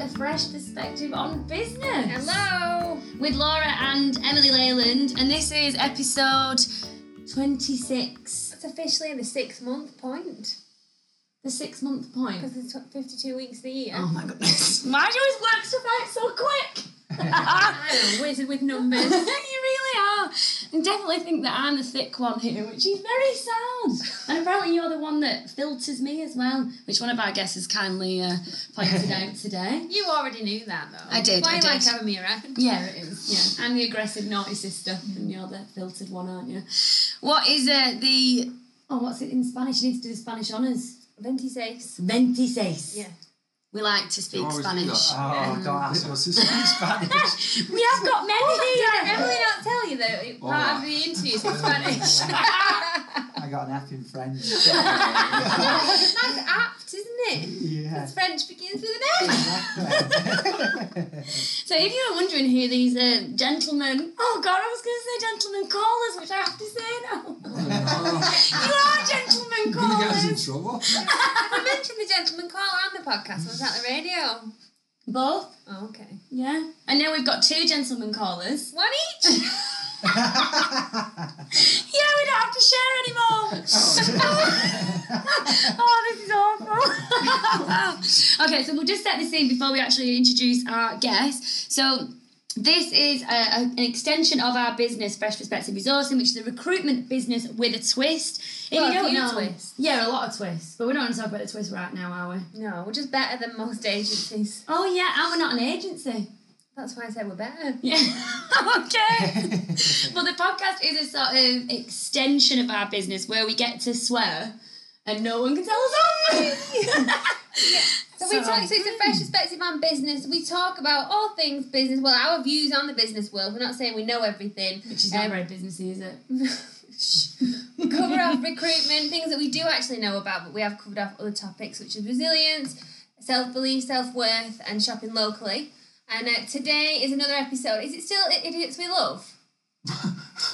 a fresh perspective on business. Hello. With Laura and Emily Leyland, and this is episode 26. It's officially the six month point The six month point. because it's 52 weeks of the year. Oh my goodness. Why do always work stuff out so quick? I am a wizard with numbers. I definitely think that I'm the thick one here, which is very sad. And apparently you're the one that filters me as well, which one of our guests has kindly uh, pointed out today. you already knew that though. I did, Why I you did. like having me around? Yeah, it is. Yeah, I'm the aggressive naughty sister, and you're the filtered one, aren't you? What is uh, the? Oh, what's it in Spanish? You need to do the Spanish honours. 26. Veintiséis. Yeah. We like to speak Spanish. that. Oh, don't ask us to speak Spanish. We have got many Did here. Emily not tell you that part of the interview is in Spanish? I got an F in French. That's apt, isn't it? Yeah. Because French begins with an F. So, if you were wondering who these uh, gentlemen, oh god, I was going to say gentlemen callers, which I have to say now. you are gentlemen You're gonna get us in callers. trouble. Have we mentioned the gentleman caller on the podcast? Was that the radio? Both, Oh, okay. yeah. And now we've got two gentlemen callers. One each? Yeah, we don't have to share anymore. Oh. oh, this is awful. okay, so we'll just set the scene before we actually introduce our guest. So, this is a, a- an extension of our business, Fresh Perspective Resourcing, which is a recruitment business with a twist. If Well, you a don't know, twists. yeah, a lot of twists, but we don't want to talk about the twist right now, are we? No, we're just better than most agencies. Oh yeah, and we're not an agency. That's why I said we're better. Yeah. okay. well, the podcast is a sort of extension of our business where we get to swear and no one can tell us off. So, we talk, so it's a fresh perspective on business. We talk about all things business. Well, our views on the business world. We're not saying we know everything. Which is not Um, very businessy, is it? we cover off recruitment, things that we do actually know about, but we have covered off other topics, which is resilience, self belief, self worth, and shopping locally. And uh, today is another episode. Is it still I- Idiots We Love?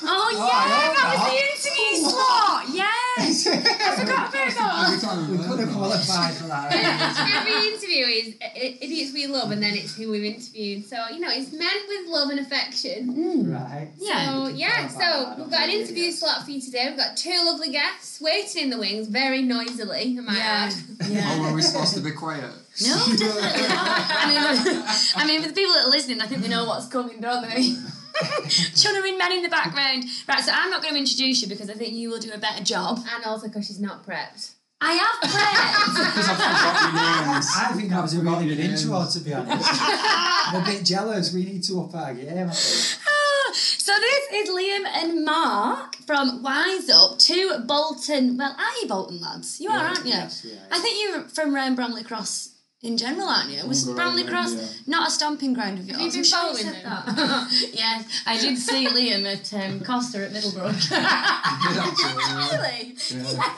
Oh, yeah, I that was the interview slot. Yes. I forgot about that. We we could have qualified for that. Every interview is I- Idiots We Love, and then it's who we've interviewed. So, you know, it's men with love and affection. Mm. Right. Yeah. So, yeah, so we've got an don't interview slot for you today. We've got two lovely guests waiting in the wings, very noisily, I might Yeah. add. Oh, Yeah. were we supposed to be quiet? No, definitely not. I mean, I mean, for the people that are listening, I think they know what's coming, don't they? Chunnering men in the background. Right, so I'm not going to introduce you because I think you will do a better job. And also because she's not prepped. I have prepped. Because I forgot your. I think that was a really good intro, to be honest. I'm a bit jealous. We need to up our game. Ah, so this is Liam and Mark from WHYSUP, two Bolton. Well, are you Bolton lads? You are, Yeah, aren't you? yes, we are. I think you're from around Bromley Cross in general, aren't you? It Was From Bromley Cross there, not a stomping ground of yours? you been I'm sure following them? that. yes, I did see Liam at um, Costa at Middlebrook. Really? Yeah.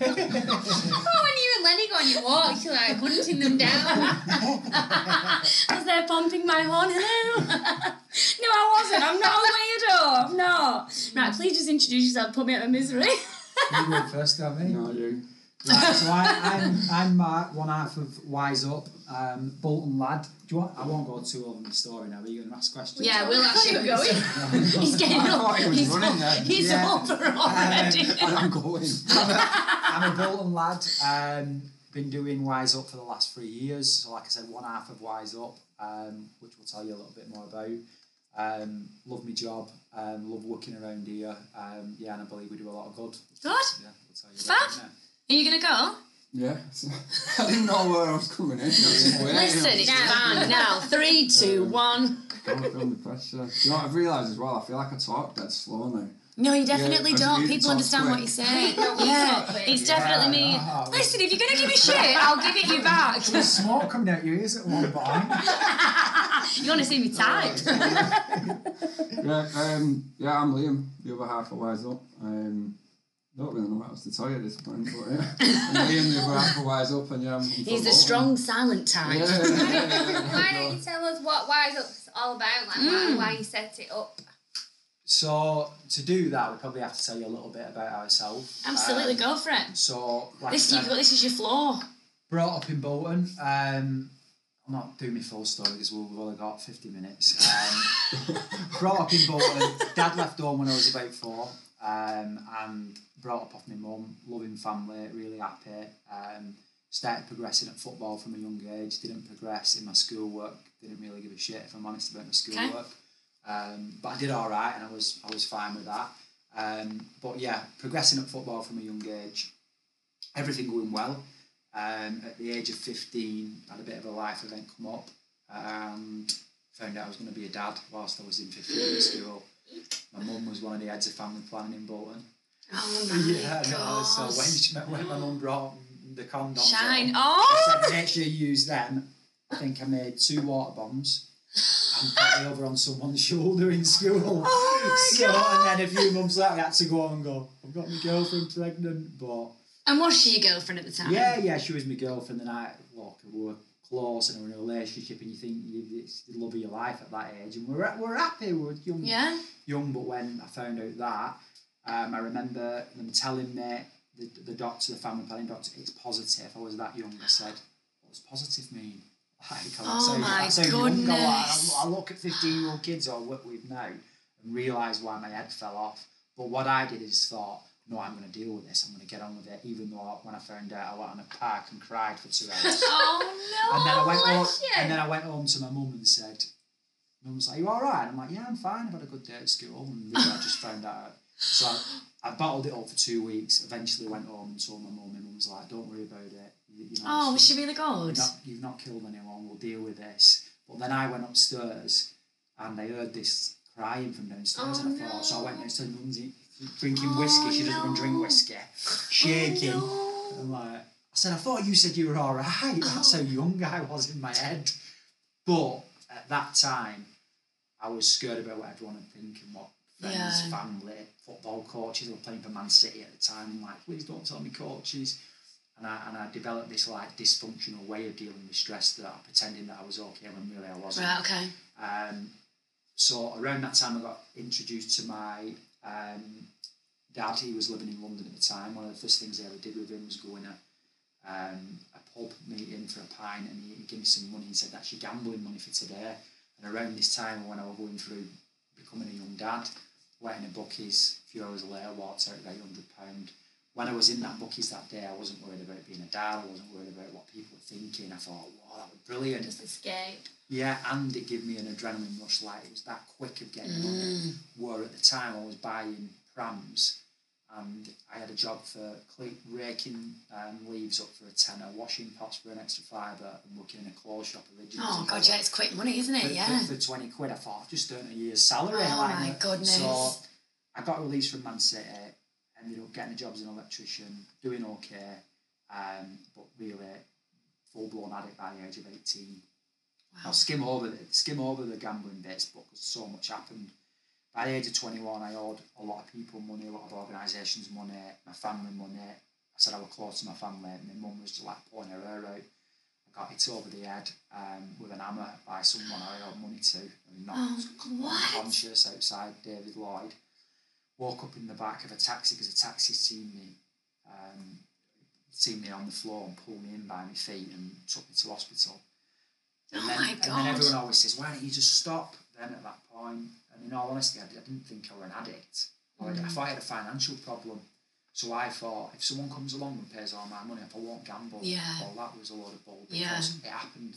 Oh, when you and Lenny go on your walks, you're like hunting them down. I was there pumping my horn. Hello. no, I wasn't. I'm not a weirdo. I'm not. Right, please just introduce yourself. Put me out of misery. You go first, don't we? No, you. Right, so I, I'm I'm Mark, one half of WHYSUP, um, Bolton lad. Do you want? I won't go too over the story now. Are you going to ask questions? yeah, we'll ask you. Keep going. He's getting I up. he He's, running there. he's Yeah. over already. And I'm going. I'm a Bolton lad. Um, been doing WHYSUP for the last three years. So, like I said, one half of WHYSUP, um, which we'll tell you a little bit more about. Um, love my job. Um, love working around here. Um, yeah, and I believe we do a lot of good. Good. Yeah, we'll tell you about Fab. It now. Are you gonna go? Yeah. I didn't know where I was coming in. I was just waiting. Listen, it's fine. Now, three, two, one. Don't feel the pressure. Do you know what I've realised as well? I feel like I talk dead slow now. No, you definitely Yeah, don't. People understand quick. what you're saying. Yeah, talk quick. it's Yeah, definitely me. no. Listen, if you're gonna give me shit, I'll give it you back. There's smoke coming out your ears at one point. you want to see me type? Yeah, um, yeah, I'm Liam, the other half of WHYSUP. Um, don't really know what else to tell you at this point, but yeah. I'm Liam, the other half WHYSUP, and yeah, I'm He's a strong, silent type. Yeah, yeah, yeah, yeah, Why don't you tell us what WHYSUP's all about, like why, why you set it up? So to do that, we probably have to tell you a little bit about ourselves. Absolutely, Um, go for it. So, like This, said, got, this is your floor. brought up in Bolton. Um, I'm not doing my full story because we've only got 50 minutes. Um, brought up in Bolton. Dad left home when I was about four. Um, and brought up off my mum, loving family, really happy. Um, started progressing at football from a young age. Didn't progress in my schoolwork. Didn't really give a shit if I'm honest about my schoolwork. Um, but I did all right, and I was I was fine with that. Um, but yeah, progressing at football from a young age, everything going well. Um, at the age of 15, I had a bit of a life event come up and found out I was going to be a dad whilst I was in 15 at school. My mum was one of the heads of family planning in Bolton. Oh my yeah, no, so when, she, when my mum brought the condoms Shine. Oh! I said, oh! make sure you use them. I think I made two water bombs and put it over on someone's shoulder in school. Oh my so, God. And then a few months later, I had to go on and go, I've got my girlfriend pregnant, but And was she your girlfriend at the time? yeah, yeah, she was my girlfriend, and I look, we were close and we were in a relationship, and you think you, it's the love of your life at that age, and we're we're happy, we're young, Yeah? young. But when I found out that, um, I remember them telling me the the doctor, the family planning doctor, it's positive. I was that young. I said, what does positive mean? Like, Oh how- my that's how young I was. goodness. I, I look at fifteen year old kids I work with now and realise why my head fell off. But what I did is thought, no, I'm going to deal with this. I'm going to get on with it. Even though I, when I found out, I went on a park and cried for two hours. Oh no! and then I went home. And then I went home to my mum and said, "Mum like, you all right?" And I'm like, "Yeah, I'm fine. I've had a good day at school." And really, I just found out. So I, I bottled it all for two weeks. Eventually, went home and told my mum. My mum was like, "Don't worry about it. You, you know, oh, was she- really good? You've not, you've not killed anyone. We'll deal with this." But then I went upstairs and I heard this crying from downstairs, Oh, and I thought, so I no. went downstairs. Mum's eat- drinking Oh, whiskey. She doesn't even drink oh, whiskey. Oh, shaking. Oh, I'm like, I said, I thought you said you were all right. Oh. That's how young I was in my head. But at that time, I was scared about what everyone would think and what friends, Yeah. family, football coaches who were playing for Man City at the time. I'm like, please don't tell me coaches. And I, and I developed this like dysfunctional way of dealing with stress that I pretending that I was okay when really I wasn't. Right, okay. Um, so around that time, I got introduced to my um, dad. He was living in London at the time. One of the first things I ever did with him was go in a, um, a pub meeting for a pint, and he, he gave me some money. He said, "That's your gambling money for today." And around this time, when I was going through becoming a young dad, went in a bookies. A few hours later, walked out with eight hundred pound. When I was in that bookies that day, I wasn't worried about being a dad. I wasn't worried about what people were thinking. I thought, "Wow, that was brilliant." Just escape. Yeah, and it gave me an adrenaline rush. Like it was that quick of getting on it. Mm. Where at the time I was buying prams, and I had a job for cle- raking um, leaves up for a tenner, washing pots for an extra fiver, and working in a clothes shop originally. Oh god, yeah, it's quick money, isn't For, it? Yeah. for, for twenty quid, I thought I've just earned a year's salary. Oh like, my goodness. So I got released from Man City. Ended up getting a job as an electrician, doing okay, um, but really full blown addict by the age of eighteen. I'll skim over the, skim over the gambling bits, but because so much happened. By the age of twenty one, I owed a lot of people money, a lot of organisations money, my family money. I said I was close to my family. My mum was just like pulling her hair out. I got hit over the head um, with an hammer by someone I owed money to, and knocked Oh, what? unconscious outside David Lloyd. Woke up in the back of a taxi because a taxi seen me, um, seen me on the floor and pulled me in by my feet and took me to hospital. And Oh then, And then everyone always says, "Why don't you just stop?" Then at that point, in all honesty, I, did- I didn't think I were an addict. Or I- I Mm. thought I had a financial problem. So I thought, if someone comes along and pays all my money, if I won't gamble, Yeah. well, that was a load of bull Yeah. because it happened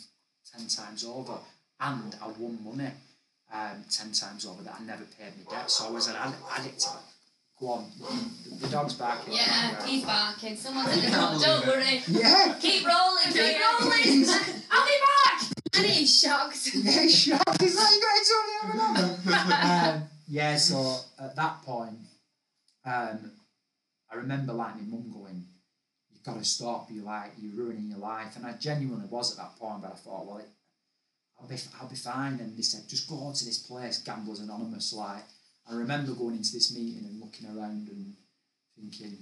ten times over, and I won money um, ten times over that I never paid my debt. So I was an ad- addict. Go on, the, the dog's barking. Yeah, he's barking. Someone's in the can't. Don't believe worry. Yeah, Keep rolling, Keep rolling. I'll be back. And he's shocked. yeah, shocked. He's like, you got it on the um, Yeah, so at that point, um, I remember like my mum going, "You've got to stop. you're like you're ruining your life," and I genuinely was at that point. But I thought, well, it, I'll be I'll be fine. And they said, just go to this place, Gamblers Anonymous. Like I remember going into this meeting and looking around and thinking,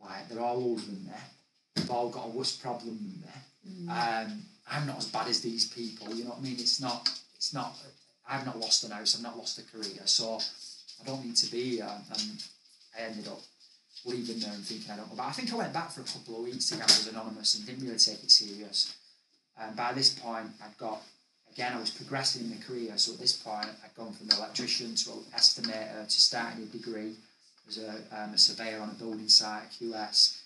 like they're all older than me. They've all got a worse problem than me. Um, I'm not as bad as these people. You know what I mean? It's not. It's not. I've not lost an house. I've not lost a career. So I don't need to be here. And I ended up leaving there and thinking I don't know. But I think I went back for a couple of weeks to Gamblers Anonymous and didn't really take it serious. And by this point, I'd got, again, I was progressing in my career. So at this point, I'd gone from an electrician to an estimator to starting a degree as a, um, a surveyor on a building site QS.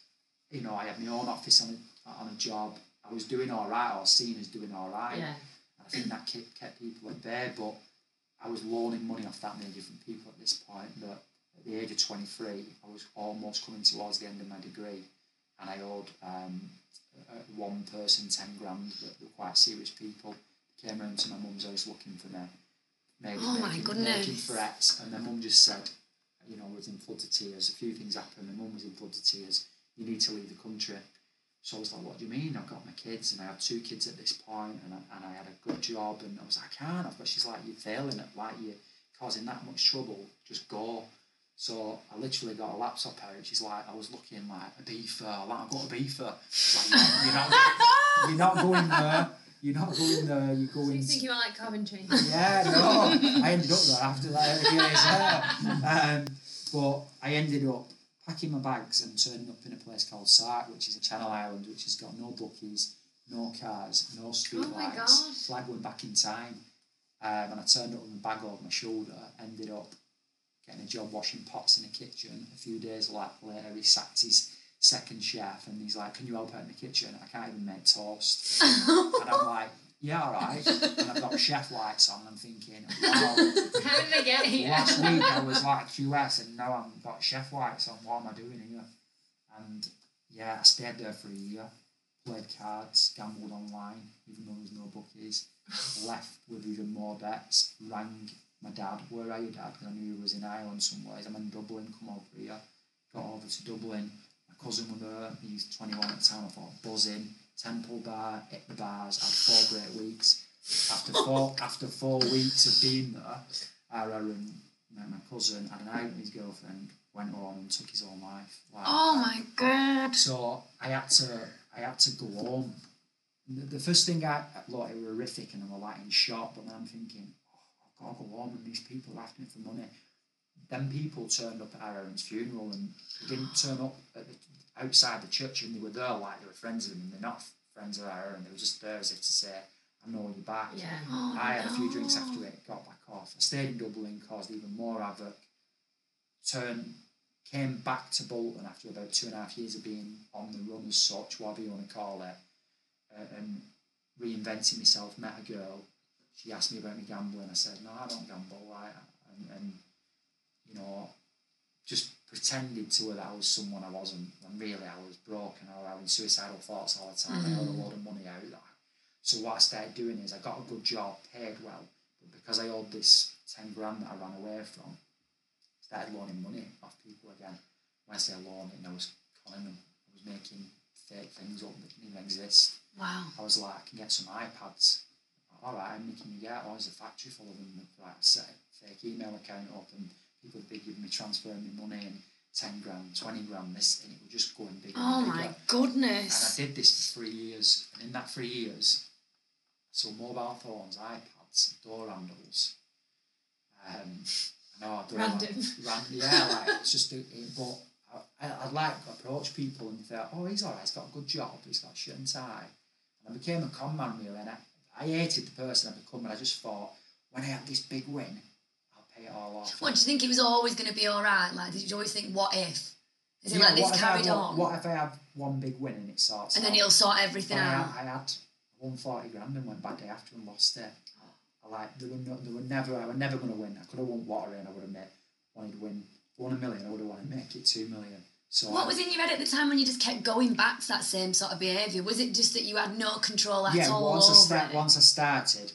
You know, I had my own office on a, on a job. I was doing all right, or seen as doing all right. Yeah. I think that kept, kept people at bay, but I was loaning money off that many different people at this point that at the age of 23, I was almost coming towards the end of my degree and I owed um, uh, one person 10 grand that were quite serious people. Came round to my mum's house looking for me. Made, Oh my making, goodness. Making threats, and my mum just said, you know, I was in floods of tears. A few things happened. My mum was in floods of tears. You need to leave the country. So I was like, what do you mean? I've got my kids, and I have two kids at this point, and I, and I had a good job, and I was like, I can't. i? But she's like, you're failing it, like you're causing that much trouble. Just go. So I literally got a laptop out. She's like, I was looking like a beefer. Like, I've got a beefer. Like, you're not, you're not going there. You're not going there. You're So going. you think you were like Coventry? Yeah, no, I ended up there after that years. Um, but I ended up packing my bags and turning up in a place called Sark, which is a Channel Island, which has got no bookies, no cars, no street Oh lights. Like going back in time. Um, and I turned up with my bag over my shoulder, ended up getting a job washing pots in a kitchen. A few days la- later, he sacked his second chef and he's like, Can you help out in the kitchen? I can't even make toast. and I'm like, Yeah, all right. And I've got chef lights on. I'm thinking, Wow. How did I get here? Last week I was like QS and now I've got chef lights on. What am I doing here? And yeah, I stayed there for a year, played cards, gambled online, even though there was no bookies, left with even more debts, rang my dad, where are you dad? Because I knew he was in Ireland somewhere. I'm in Dublin, come over here. Got over to Dublin. My cousin was there, he's 21 at the time. I thought, buzzing, Temple Bar, hit the bars, had four great weeks. After four, after four weeks of being there, Ara and my, my cousin had an out with his girlfriend, went home and took his own life. Like, Oh my god. So I had to, I had to go home. The, the first thing I look, it were horrific and I was like in shock. But then I'm thinking, oh, I've got to go home and these people are asking for money. Then people turned up at Aaron's funeral and they didn't turn up at the, outside the church and they were there like they were friends of him and they're not friends of Aaron. They were just there as if to say, I know you're back. Yeah. Oh, I had a few drinks after it, got back off. I stayed in Dublin, caused even more havoc. Turned, came back to Bolton after about two and a half years of being on the run as such, whatever you want to call it, uh, and reinventing myself. Met a girl. She asked me about me gambling. I said, no, I don't gamble. Like, and, and you know, just pretended to her that I was someone I wasn't. When really I was broken. I was having suicidal thoughts all the time. I owed a mm. lot of money out. there. so what I started doing is I got a good job, paid well, but because I owed this ten grand that I ran away from, I started loaning money off people again. When I say loaning, I was conning them. I was making fake things up that didn't even exist. Wow. I was like, I can get some iPads. All right, I'm making you get. Oh, there's a factory full of them. Like, set a fake email account up, and people would be giving me transferring me money and ten grand, twenty grand, this, and it would just going bigger Oh and bigger. Oh my goodness. And I did this for three years, and in that three years, so mobile phones, iPads, door handles. Um, I know I don't Random. Like, random, yeah, like it's just. A, but I, I'd like to approach people and they thought, oh, he's alright. He's got a good job. He's got a shirt and tie. And I became a con man really, and I, I hated the person I become, and I just thought, when I have this big win, pay it all off. What do you think it was always going to be all right? Like, did you always think, what if? Is it Yeah, like this what carried have, on? What if I have one big win and it sorts and then out? he'll sort everything And out. I had one forty grand and went back day after and lost it. I like they were no, they were never I was never going to win. I could have won lottery and I would have made wanted to win won a million. I would have wanted to make it two million. So What I- was in your head at the time when you just kept going back to that same sort of behaviour? Was it just that you had no control at yeah, all once I over start, it? once I started,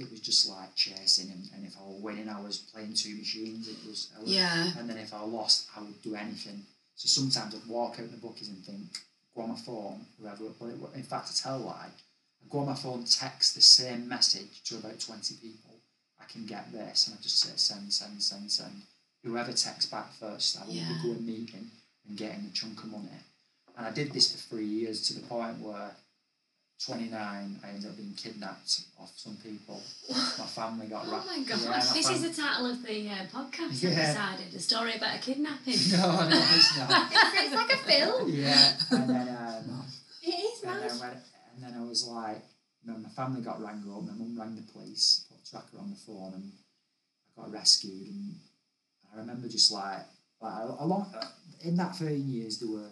it was just like chasing, and, and if I were winning, I was playing two machines. It was, I was Yeah. and then if I lost, I would do anything. So sometimes I'd walk out the bookies and think, go on my phone, whoever. It, in fact, I tell a lie. I go on my phone, text the same message to about twenty people. I can get this, and I just say send, send, send, send. Whoever texts back first, I will Yeah. be going meeting and getting a chunk of money. And I did this for three years to the point where 29, I ended up being kidnapped off some people. My family got Oh my gosh, Yeah, my this fam- is the title of the uh, podcast. Yeah. Decided a story about a kidnapping. No, no, it's not. It's, it's like a film. yeah, and then um, It is, and then when, and then I was like, my family got rang up, my mum rang the police, put a tracker on the phone, and I got rescued. And I remember just like, like a along in that 13 years, there were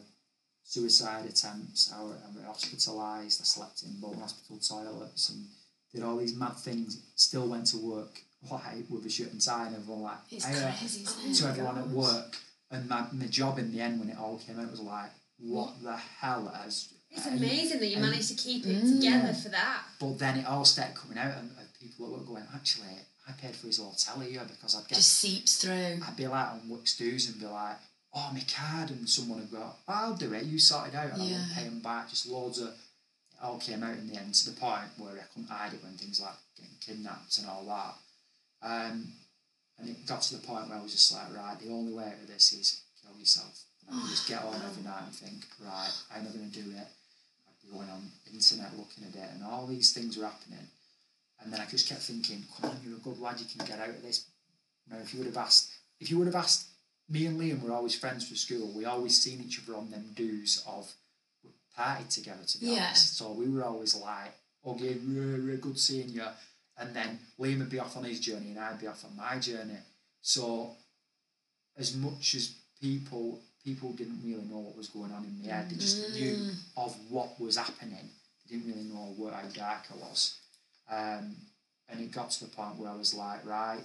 suicide attempts. I were, I were hospitalised. I slept in Bolton Hospital toilets and did all these mad things. Still went to work like with a shirt and tie, and everyone like It's I, uh, crazy, isn't to everyone at work. And my, my job in the end, when it all came out, was like, what the hell has. It's and- amazing that you and- managed to keep it Mm. together for that. But then it all started coming out, and, and people at work going, actually, I paid for his hotel here because I'd get. Just seeps through. I'd be like on work dues and be like, oh, my card, and someone would go, I'll do it, you sort it out, and I Yeah. won't pay them back. Just loads of. It all came out in the end to the point where I couldn't hide it when things like getting kidnapped and all that. Um, and it got to the point where I was just like, right, the only way out of this is kill yourself. And I would just get on every night and think, right, I'm not going to do it. I'd be going on the internet looking at it, and all these things were happening. And then I just kept thinking, come on, you're a good lad, you can get out of this. You know, if you would have asked, if you would have asked, me and Liam were always friends for school. We always seen each other on them dues of we partied together, to be Yeah. honest. So we were always like, okay, really, really good seeing you. And then Liam would be off on his journey and I'd be off on my journey. So as much as people people didn't really know what was going on in my head, they just knew of what was happening. They didn't really know what how dark I was. Um, and it got to the point where I was like, right,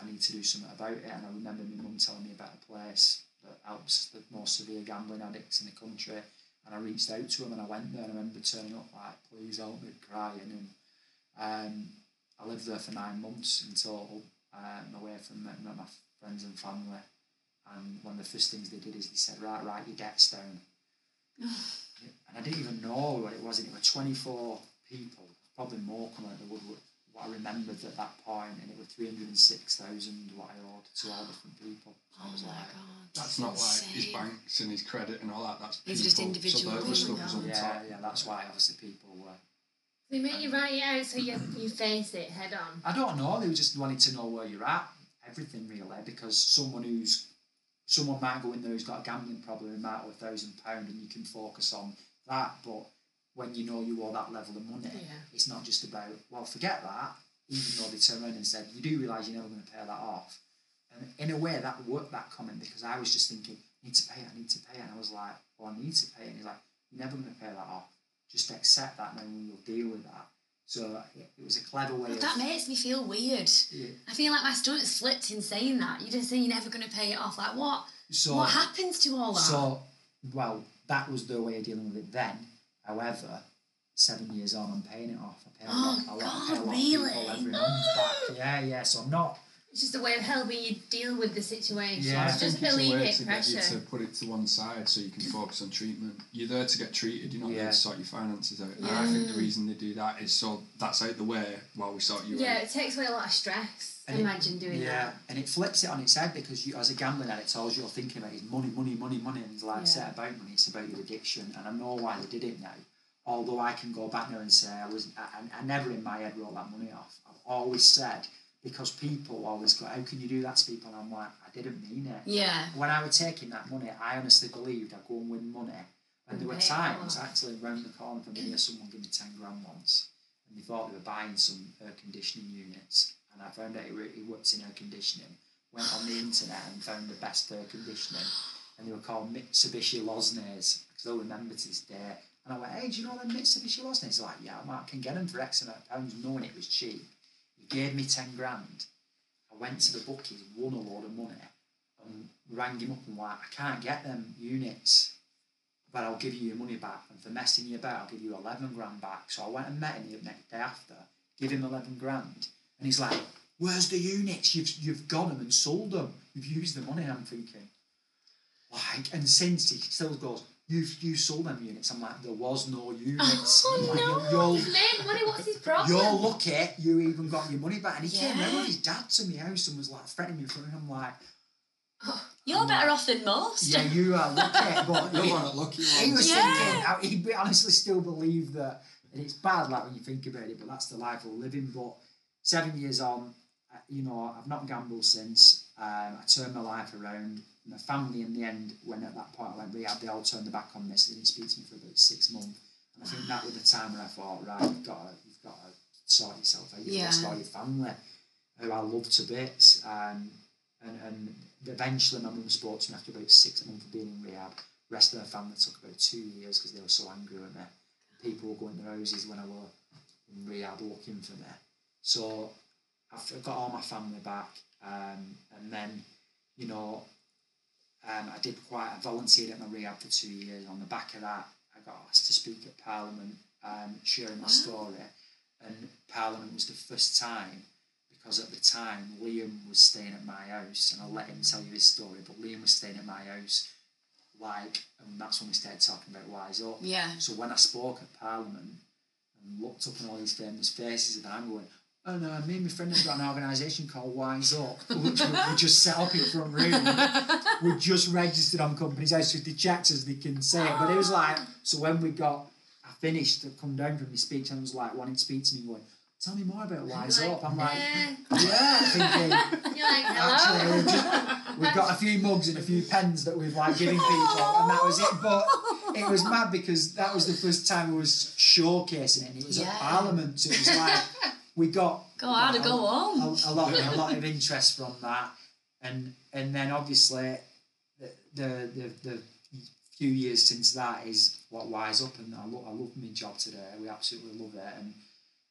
I need to do something about it. And I remember my mum telling me about a place that helps the most severe gambling addicts in the country. And I reached out to him and I went there and I remember turning up like, please help me, crying. And um, I lived there for nine months in total, um, away from my, my friends and family. And one of the first things they did is they said, right, write your debts down. and I didn't even know what it was. And it were 24 people, probably more coming out of the woodwork, what I remembered at that point, and it was 306,000 what I owed to all different people. So I Oh was my like, god. That's not like his banks and his credit and all that. That's It's just individual So people. stuff was on yeah, top. yeah, that's why obviously people were. They make you write it out so you you face it head on. I don't know. They were just wanted to know where you're at. Everything really, because someone who's someone might go in there who's got a gambling problem and might owe a thousand pound, and you can focus on that. But when you know you owe that level of money, Yeah. it's not just about well, forget that. Even though they turned around and said you do realise you're never going to pay that off, and in a way that worked that comment because I was just thinking I need to pay it, I need to pay it, and I was like, well, I need to pay it. And he's like, you're never going to pay that off. Just accept that, and then we'll deal with that. So it, was a clever way of That makes me feel weird. yeah. I feel like my stomach slipped in saying that. You just say you're never going to pay it off. Like what? So, what happens to all that? so, well, that was the way of dealing with it then. However, seven years on, I'm paying it off. I pay a oh, lot, Oh, a lot, I pay a God, lot really? people every month back. Yeah, yeah. So I'm not. It's just a way of helping you deal with the situation. Yeah, I It's just it's a way alleviate to get you pressure. to put it to one side so you can focus on treatment. You're there to get treated. You're not there to sort your finances out. And I think the reason they do that is so that's out the way while we sort you Yeah, out. Yeah, it takes away a lot of stress. And it- Imagine doing that. yeah, that. and it flips it on its head because you, as a gambling addict, all you're thinking about is money, money, money, money, and like Yeah. said about money, it's about your addiction, and I know why they did it now. Although I can go back now and say I was, I, I never in my head wrote that money off. I've always said because people always go, "How can you do that to people?" And I'm like, I didn't mean it. yeah. When I was taking that money, I honestly believed I'd go and win money. And there were times, oh. actually, round the corner from me, someone gave me 10 grand once. And they thought they were buying some air conditioning units. And I found out it, re- it works in air conditioning. Went on the internet and found the best air conditioning. And they were called Mitsubishi Lossnays. I still remember to this day. And I went, hey, do you know them Mitsubishi Lossnays? He's like, yeah, I can get them for X amount of pounds, knowing it was cheap. He gave me 10 grand. I went to the bookies, won a load of money, and rang him up and like, I can't get them units, but I'll give you your money back. And for messing you about, I'll give you 11 grand back. So I went and met him the next day after, give him 11 grand. And he's like, Where's the units? You've, you've got them and sold them. You've used the money. And I'm thinking, like, and since he still goes, You've you sold them units. I'm like, there was no units. Oh, like, no. You're, He's made money. What's his problem? you're lucky you even got your money back. And he came Yeah. round with his dad to my house and was like threatening me in front of him. Oh, I'm like, You're better off than most. yeah, you are lucky. But You're he, one of the lucky he ones. was Yeah. thinking, he be- honestly still believed that, and it's bad like when you think about it, but that's the life we're living. But seven years on, uh, you know, I've not gambled since. Um, I turned my life around. My family, in the end, when at that point I went rehab, they all turned their back on this. They didn't speak to me for about six months. And I think that was the time when I thought, right, you've got to, you've got to sort yourself out. You've got to sort your family, who I love to bits. Um, and, and eventually my mum spoke to me after about six months of being in rehab. The rest of the family took about two years because they were so angry with me. People were going to their houses when I was in rehab looking for me. So I've got all my family back. Um, and then, you know, um, I did quite, I volunteered at my rehab for two years. On the back of that, I got asked to speak at Parliament, um, sharing my Wow. story. And Parliament was the first time, because at the time Liam was staying at my house, and I'll let him tell you his story, but Liam was staying at my house, like, and that's when we started talking about WHYSUP. Yeah. So when I spoke at Parliament and looked up on all these famous faces, and I'm going, oh no, me and my friend have got an organisation called WHYSUP, which we, we just set up in front room. we just registered on Companies House with the checks as they can say it. But it was like, so when we got, I finished, I come down from my speech and I was like wanting to speak to me, going, tell me more about Wise Like, Up. I'm like, eh. yeah, thinking, You're like, Actually, hello. just, we've got a few mugs and a few pens that we've like giving people, and that was it. But it was mad because that was the first time we was showcasing it, and it was Yeah. at Parliament. So it was like we got Go hard or a- go home. a, a lot, a lot of interest from that, and and then obviously the the the, the few years since that is what WHYSUP, and I love I love my job today. We absolutely love it, and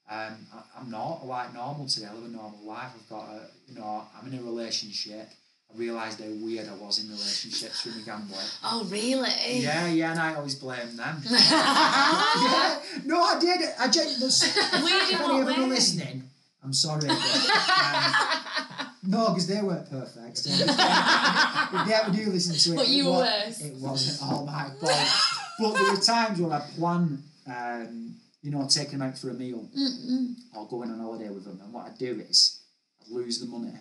um, I, I'm not like normal today. I live a normal life. I've got a you know I'm in a relationship. Realised how weird I was in relationships with my gambling. Oh, really? Yeah, yeah, and I always blame them. yeah, no, I did. I in if any of them are listening, I'm sorry. But, um, no, because they weren't perfect. So if they ever do listen to it, But you it, were worse. it wasn't all my fault. but there were times when I plan, um, you know, taking them out for a meal Mm-mm. or going on holiday with them, and what I do is I lose the money,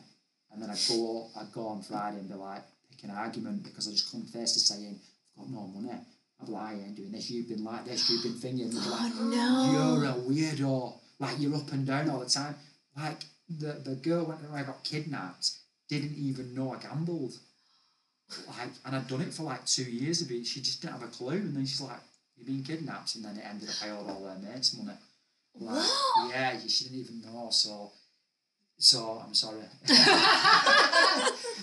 and then I go, I go on Friday and be like, pick an argument because I just come to saying I've got no money. I'm I doing this. You've been like this. You've been thinking. They'd like, Oh, no. you're a weirdo. Like you're up and down all the time. Like the the girl when I got kidnapped didn't even know I gambled. Like, and I'd done it for like two years of it. She just didn't have a clue, and then she's like, "You've been kidnapped," and then it ended up I owed all their mates money. Like, What? Yeah, she didn't even know. So, so I'm sorry.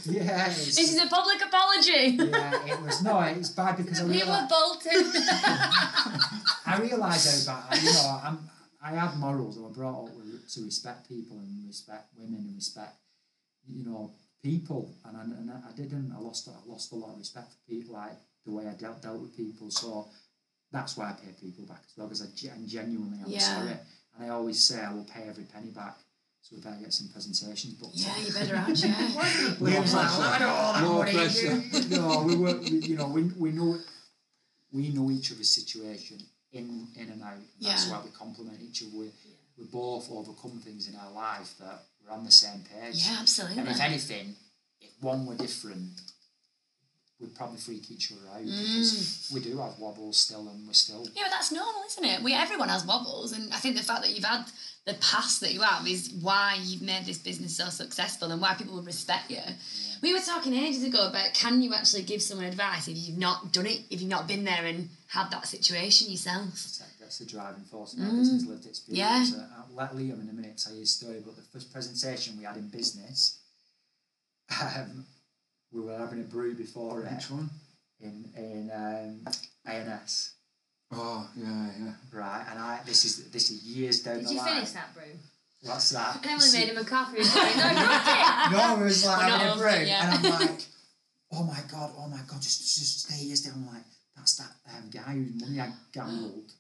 yeah, it's, This is a public apology. yeah, it was no, it's bad because I People realised. bolted. I realise how bad, you know, I'm, I had morals. I was brought up with, to respect people and respect women and respect, you know, people. And I, and I didn't. I lost. I lost a lot of respect for people, like the way I dealt dealt with people. So that's why I pay people back as well, because I gen- genuinely am Yeah. sorry. And I always say I will pay every penny back. So we better get some presentations booked. Yeah, you better add, yeah. Liam's like, I don't want that No money. pressure. No, we work. We, you know, we, we know we know each other's situation in in and out. That's Yeah. why we complement each other. We, we both overcome things in our life that we're on the same page. Yeah, absolutely. And if anything, if one were different, we'd probably freak each other out Mm. because we do have wobbles still, and we're still. Yeah, but that's normal, isn't it? We everyone has wobbles, and I think the fact that you've had the past that you have is why you've made this business so successful and why people will respect you. We were talking ages ago about can you actually give someone advice if you've not done it, if you've not been there and had that situation yourself. That's, the driving force of our business lived experience. Mm. Yeah. Uh, I'll let Liam in a minute tell you his story, but the first presentation we had in business, um, we were having a brew before it Which one? in in um, ANS, Oh, yeah, yeah. right? And I this is this is years down Did the you line. finish that brew? What's that? Emily made him a coffee before he got it. no, it was like We're having a brew, it and I'm like, oh my god, oh my god, just just stay here still. I'm like, that's that um, guy whose money I gambled.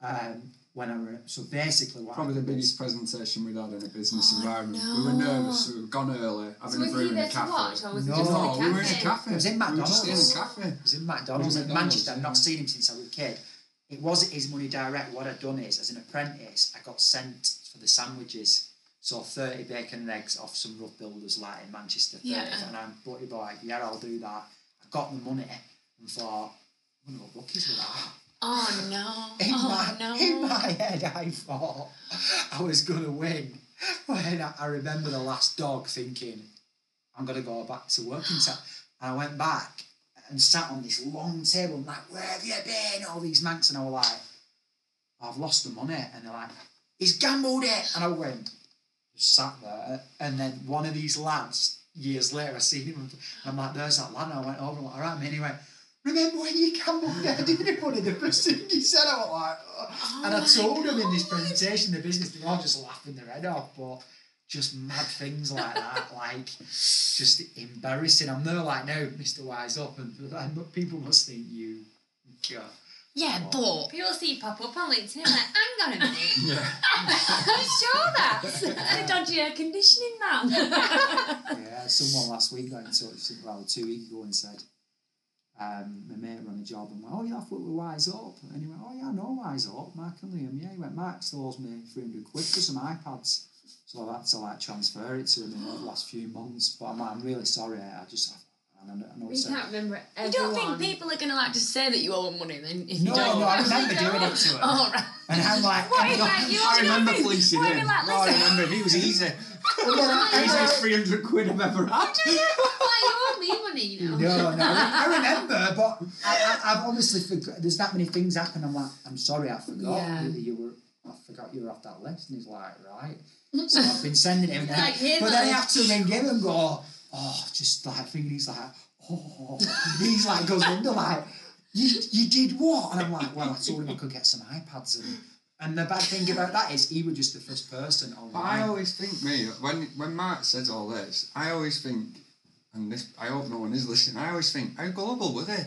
Um, when I were, so basically, what Probably the happened was- biggest presentation we'd had in a business Oh, environment. no. We were nervous, we were gone early, So having was a brew in a cafe. watch, No, he just in No, we were in a cafe? cafe. It was in We were just in McDonald's. a cafe. It was in McDonald's in McDonald's, Manchester. I've not seen him since I was a kid. It wasn't his money direct. What I'd done is, as an apprentice, I got sent for the sandwiches. So 30 bacon and eggs off some rough builders like in Manchester. 30, Yeah. And I'm, buddy boy, yeah, I'll do that. I got the money and thought, I'm going to go bookies with that. Oh no. In, oh my, no. in my head, I thought I was going to win. When I, I remember the last dog thinking, I'm going to go back to work in town. And I went back and sat on this long table and like, where have you been? All these manx. And I was like, I've lost the money. And they're like, he's gambled it. And I went, just sat there. And then one of these lads, years later, I seen him. And I'm like, there's that lad. And I went over and like, all right, mate. And he went, remember when you gambled it? Didn't you? The first thing he said, oh, I was like, oh. and I oh, told him in this presentation, the business, they were all just laughing their head off. But just mad things like that, like just embarrassing. I'm there like, no, Mr. WHYSUP, and and people must think you. Yeah. Yeah, but People see you pop up on LinkedIn and like, hang on a minute. Yeah. I'm sure that's a dodgy air conditioning man. yeah, someone last week got in touch, well, two weeks ago, and said, um, my mate ran a job and went, oh, yeah, I've worked with WHYSUP. And he went, oh, yeah, I know WHYSUP, Mark and Liam. Yeah, he went, Mark stores me 300 quid for some iPads. So I've had to like transfer it to him in the last few months. But I'm, like, I'm really sorry. I just, I, I know, I know we can't remember you don't think people are going to like just say that you owe them money then if No, you don't? no, I remember doing it to him. Oh, right. And I'm like, What I'm not- You I do you know remember what I mean? fleecing What are him. like, no, I remember, he was easy. And then I- Easiest 300 quid I've ever had. Like, you owe me money, you know. No, no, I remember, but I, I, I've honestly forgot. There's that many things happen. I'm like, I'm sorry, I forgot Yeah. that you were. I forgot you were off that list, and he's like, right. So I've been sending him, now. Like, here's but the then I list. have to ring him go, oh, just like thinking he's like, oh, he's like goes under like, you, you did what? And I'm like, well, I told him I could get some iPads and. And the bad thing about that is he was just the first person on I always think, me, when when Mark says all this, I always think, and this, I hope no one is listening. I always think, how global were they?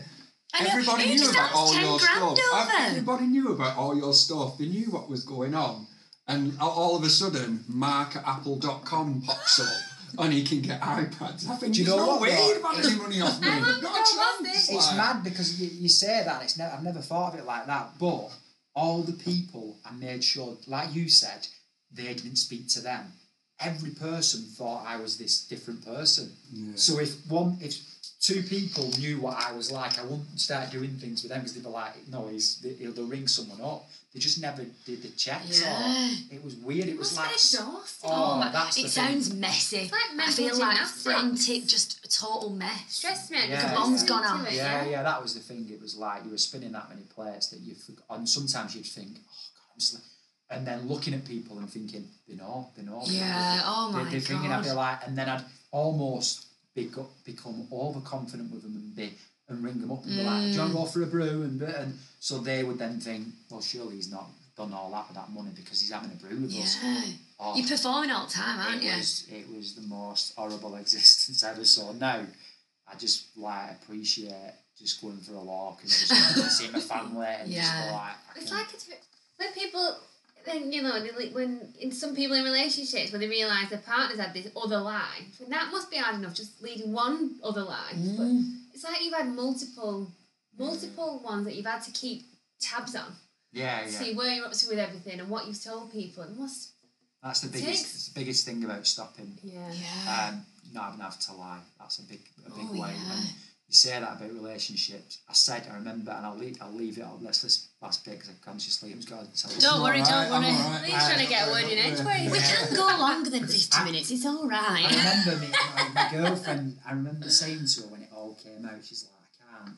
I Everybody he knew about all your stuff. Everybody knew about all your stuff. They knew what was going on, and all of a sudden, Mark at Apple.com pops up. And he can get iPads. I think Do you know no what, way though? he'd have money off me. Not a chance. It's like- mad because you, you say that. It's ne- I've never thought of it like that. But all the people I made sure, like you said, they didn't speak to them. Every person thought I was this different person. Yeah. So if one, if two people knew what I was like, I wouldn't start doing things with them because they'd be like, no, he's he'll, they'll ring someone up. They just never did the checks. Yeah. Or it was weird. It It was must like. be exhausting. Oh, my- that's it the thing. sounds messy. It's like I mental feel like gymnastics. frantic, just a total mess. Stressed me out. Yeah, just yeah. gone off. it, Yeah, yeah, that was the thing. It was like you were spinning that many plates that you forgot. And sometimes you'd think, oh, God, I'm sli-" And then looking at people and thinking, they know, they know. Yeah, oh They- my They're thinking I'd be God. like, and then I'd almost be, become overconfident with them and be and ring them up and be like, do you want to go mm. for a brew? And, and so they would then think, well, surely he's not done all that with that money because he's having a brew with us. Yeah. Oh, You're performing all the time, aren't it you? was it was the most horrible existence ever. So now I just like appreciate just going for a walk and just going to see my family and just Yeah. go like I It's like it's, when people, then you know, they when in some people in relationships when they realise their partner's had this other life, and that must be hard enough just leading one other life. But Mm. it's like you've had multiple, multiple ones that you've had to keep tabs on, yeah to yeah. see where you're up to with everything and what you've told people. It must, That's the biggest takes- it's the biggest thing about stopping. yeah. Yeah. Um, not having to lie. That's a big a big Oh, way. yeah. And you say that about relationships. I said I remember, and I'll leave I'll leave it. I'll, let's this last bit because I consciously I'm just going to tell you. Don't worry, Alright, don't I'm worry. alright. He's trying to get a word in edgeways. We Yeah. can go longer than 50 minutes, it's all right. I remember me, my, my girlfriend. I remember saying to her when it all came out, she's like, "I can't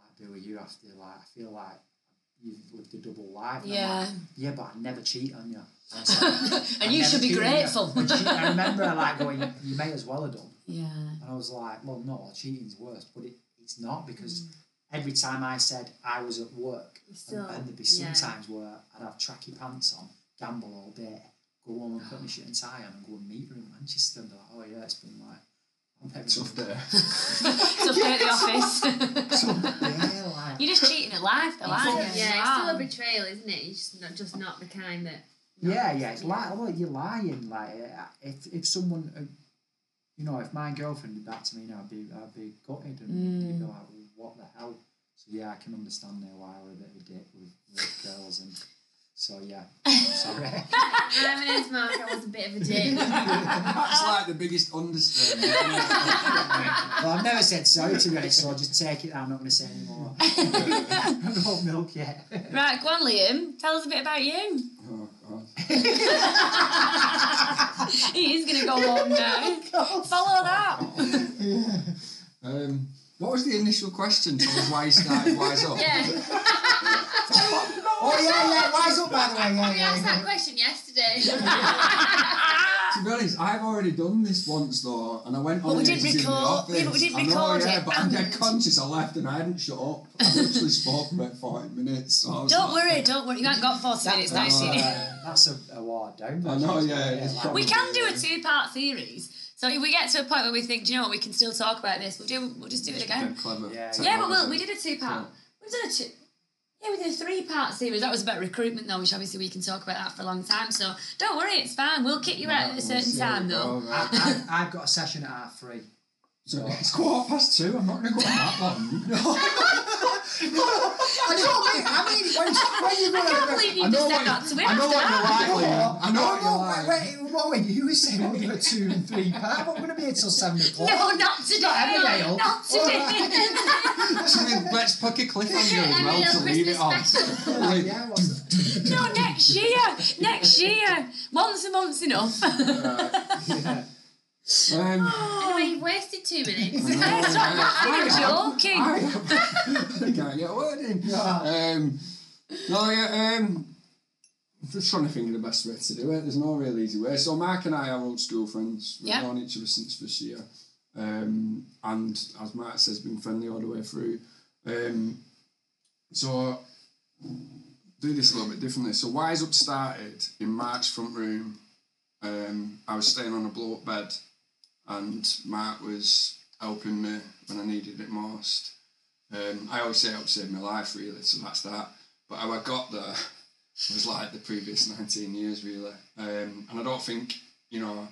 like be with you after like I feel like you've lived a double life." And Yeah. like, yeah, but I'd never cheat on you. And, like, and you should be cheat you." grateful. She, I remember her like going, "You may as well have done." Yeah. And I was like, "Well, no, cheating's worse, but it, it's not because." Every time I said I was at work, still- and, and there'd be yeah. sometimes where I'd have tracky pants on, gamble all day, go home and put my shirt and tie on, and go and meet her in Manchester, and be like, "Oh yeah, it's been like I'm having Tough day. So stay at the office. yeah, like, You're just cheating at life, though, aren't you? Yeah, it's still a betrayal, isn't it? You're just not, just not the kind that. yeah, yeah. It's like, well, you're lying. Like, uh, if if someone, uh, you know, if my girlfriend did that to me, now I'd be I'd be gutted and you'd be mm. like, what the hell? So yeah, I can understand now why we're a bit of a dick with, with girls and. So yeah, I'm sorry. Name's Mark. I was a bit of a dick. That's like the biggest understatement. well, I've never said sorry to be so I'll just take it. I'm not going to say anymore. I don't milk yet. Right, go on, Liam. Tell us a bit about you. He is going to go home now. Follow that. Um, what was the initial question? Tell us why you started WHYSUP. Yeah. Oh yeah, yeah. Wise up, by the way. Yeah, We yeah, asked that question yesterday. To be honest, I've already done this once though, and I went on But we did ages in the record- yeah, but we did I know, yeah, it, but I'm dead conscious I left and I hadn't shut up. I literally spoke for about 40 minutes. So Don't like- worry, don't worry. You haven't got 40 minutes now, that's, so you- that's a, a watered down. I know, version, yeah, isn't it's like- We can do a two-part series. So if we get to a point where we think, do you know what, we can still talk about this, we'll do. We'll just do it again. Clever. Yeah, Yeah, but we'll, we did a two-part. We've done a two. Yeah, we did a three-part series. That was about recruitment, though, which obviously we can talk about that for a long time. So don't worry, it's fine. We'll kick you out at a We'll certain time, though. I, I, I've got a session at half three. So it's quarter past two. I'm not going to go on that long. I don't mean, I mean, when, when you I can't believe you I just know said what that you- to him I know after what you're that. like, Liam. I know no, what you're like. wait, wait, what, wait, you were saying we're going to two and three part. We're not going to be here till seven o'clock. No, not today. Emmerdale. Not today. So then let's pick a cliffhanger as And a well little to leave it on. Like, yeah, no, next year. Next year. Once a month's enough. Yeah. Um, Anyway, you've wasted two minutes. It's not laughing, I'm joking. I, I can't get a word in. Um, no, yeah, um, I'm just trying to think of the best way to do it. There's no real easy way. So Mark and I are old school friends. We've Yeah. known each other since this year. Um, and as Mark says, been friendly all the way through. Um, so do this a little bit differently. So WHYSUP started in Mark's front room. Um, I was staying on a blow up bed and Mark was helping me when I needed it most. Um, I always say help save my life, really, so that's that. But how I got there was like the previous 19 years, really. Um, and I don't think, you know,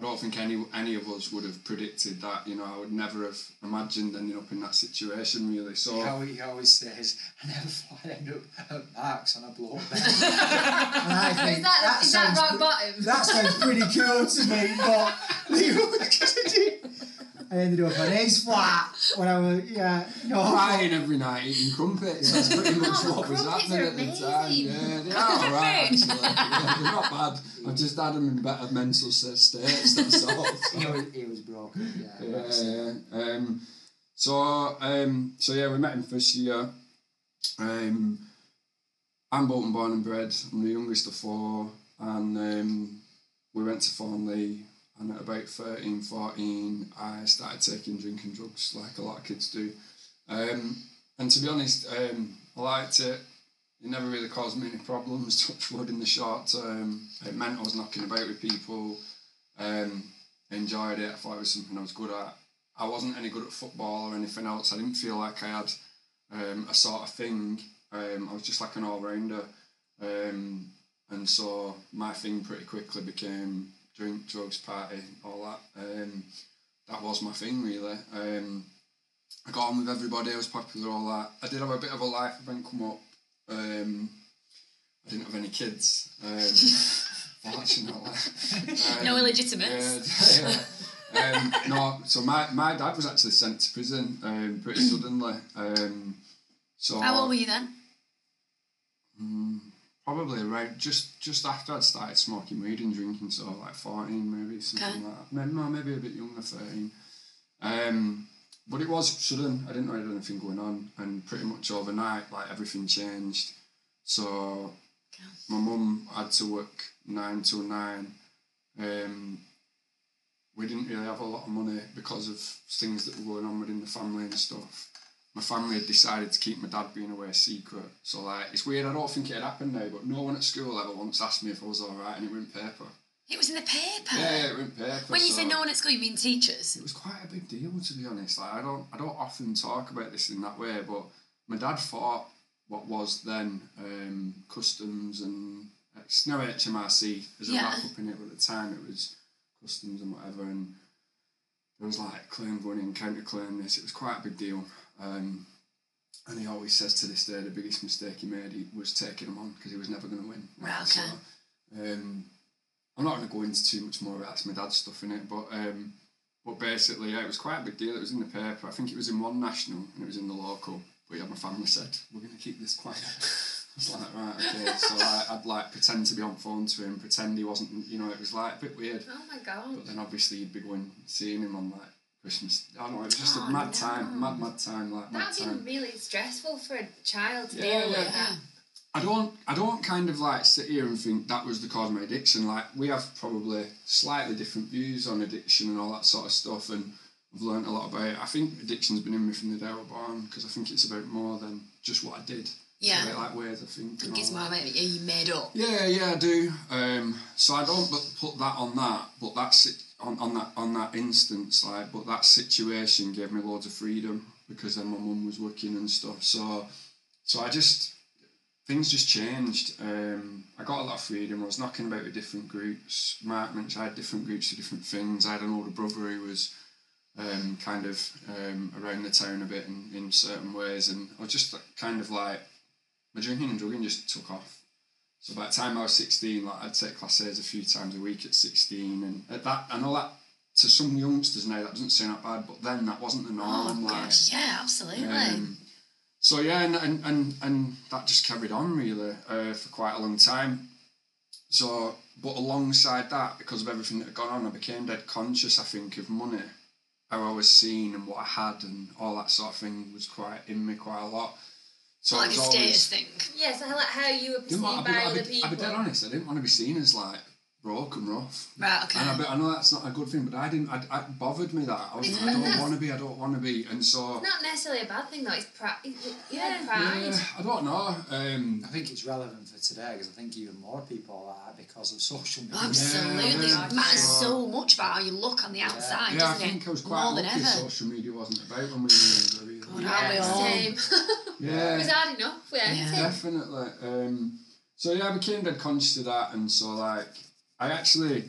I don't think any any of us would have predicted that. You know, I would never have imagined ending up in that situation, really. So. He always, he always says, I never thought I'd end up at Mark's on a blow up bed. and I think Is that, is that sounds rock pre- bottom? That sounds pretty cool to me, but leave it with it. I ended up on his flat when I was, yeah, no. Crying every night eating crumpets. That's pretty much Oh, what was crumpets happening at the time. Yeah, they are alright. Yeah, they're not bad. I've just had them in better mental states. That's all. He was, he was broken, yeah. Yeah, yeah. Um, so, um, so yeah, we met him first year. Um, I'm Bolton born and bred. I'm the youngest of four, and um, we went to Thornleigh. And at about 13, 14, I started taking drinking drugs like a lot of kids do. Um, and to be honest, um, I liked it. It never really caused me any problems, touch wood in the short term. It meant I was knocking about with people. Um, enjoyed it. I thought it was something I was good at. I wasn't any good at football or anything else. I didn't feel like I had um, a sort of thing. Um, I was just like an all rounder. Um, and so my thing pretty quickly became drink, drugs, party, all that. Um, that was my thing really. Um, I got on with everybody, I was popular, all that. I did have a bit of a life event come up. Um, I didn't have any kids. Um, fortunately. Um, No illegitimates. yeah, yeah. um, no, so my, my dad was actually sent to prison um, pretty suddenly. Um, so How old were you then? Probably around just just after I'd started smoking weed and drinking, so like fourteen maybe something Okay. like that. Maybe, no, maybe a bit younger, thirteen. Um, but it was sudden. I didn't know anything going on, and pretty much overnight, like everything changed. So my mum had to work nine till nine. Um, we didn't really have a lot of money because of things that were going on within the family and stuff. My family had decided to keep my dad being away secret. So like it's weird, I don't think it had happened now, but no one at school ever once asked me if I was alright and it went paper. It was in the paper. Yeah, yeah, it went paper. When you so say no one at school, you mean teachers? it was quite a big deal to be honest. Like I don't I don't often talk about this in that way, but my dad fought what was then um, customs and it's now HMRC as a Yeah. wrap up in it, but at the time it was customs and whatever and there was like claim in, counter claim this, it was quite a big deal. Um, and he always says to this day the biggest mistake he made he was taking him on because he was never going to win. Right, okay. So, um, I'm not going to go into too much more about that's my dad's stuff in it, but um, but basically, yeah, it was quite a big deal. It was in the paper. I think it was in one national and it was in the local. But yeah, my family said we're going to keep this quiet. I was like, right, okay. So I, I'd like pretend to be on phone to him, pretend he wasn't. You know, it was like a bit weird. Oh my god. But then obviously you'd be going seeing him on like Christmas. I don't know. It was just Oh, a mad no. time, mad mad time, like mad That'd time. be really stressful for a child to Yeah, deal yeah, with that. I don't I don't kind of like sit here and think that was the cause of my addiction. Like we have probably slightly different views on addiction and all that sort of stuff and I've learned a lot about it. I think addiction's been in me from the day I was born because I think it's about more than just what I did. Yeah. About, like ways. I think it's all more about you made up. Yeah, yeah, I do. Um, so I don't but put that on that, but that's it- on, on that on that instance, like, but that situation gave me loads of freedom because then my mum was working and stuff. So, so I just things just changed. Um, I got a lot of freedom. I was knocking about with different groups. Mark mentioned I had different groups for different things. I had an older brother who was um, kind of um, around the town a bit in, in certain ways, and I was just kind of like my drinking and drugging just took off. So by the time I was 16, like I'd take class A's a few times a week at 16, and at that, I know that to some youngsters now that doesn't sound that bad, but then that wasn't the norm. Oh like, gosh, yeah, absolutely. um, so yeah, and, and, and, and that just carried on really uh, for quite a long time. So, but alongside that, because of everything that had gone on, I became dead conscious. I think of money, how I was seen, and what I had, and all that sort of thing was quite in me quite a lot. So like I a was always, status thing. Yeah, so how, like how you were didn't perceived want, by I'll, be, other I'll, be, people. I'll be dead honest. I didn't want to be seen as like broke and rough. Right, okay. And I, bet, I know that's not a good thing, but I didn't. I, I bothered me that I was like, I don't want to be. I don't want to be, and so It's Not necessarily a bad thing though. It's pride. Yeah, Yeah. pride. yeah, I don't know. Um, I think it's relevant for today because I think even more people are because of social media. Absolutely. Yeah, it matters so- so much about how you look on the outside, yeah, I think it? I was quite More than lucky. ever. Social media wasn't about when we were younger. God, Really. aren't we Yeah, all? same. Yeah, it was hard enough. Yeah. Yeah. Definitely. Um, so yeah, I became dead conscious of that, and so like I actually,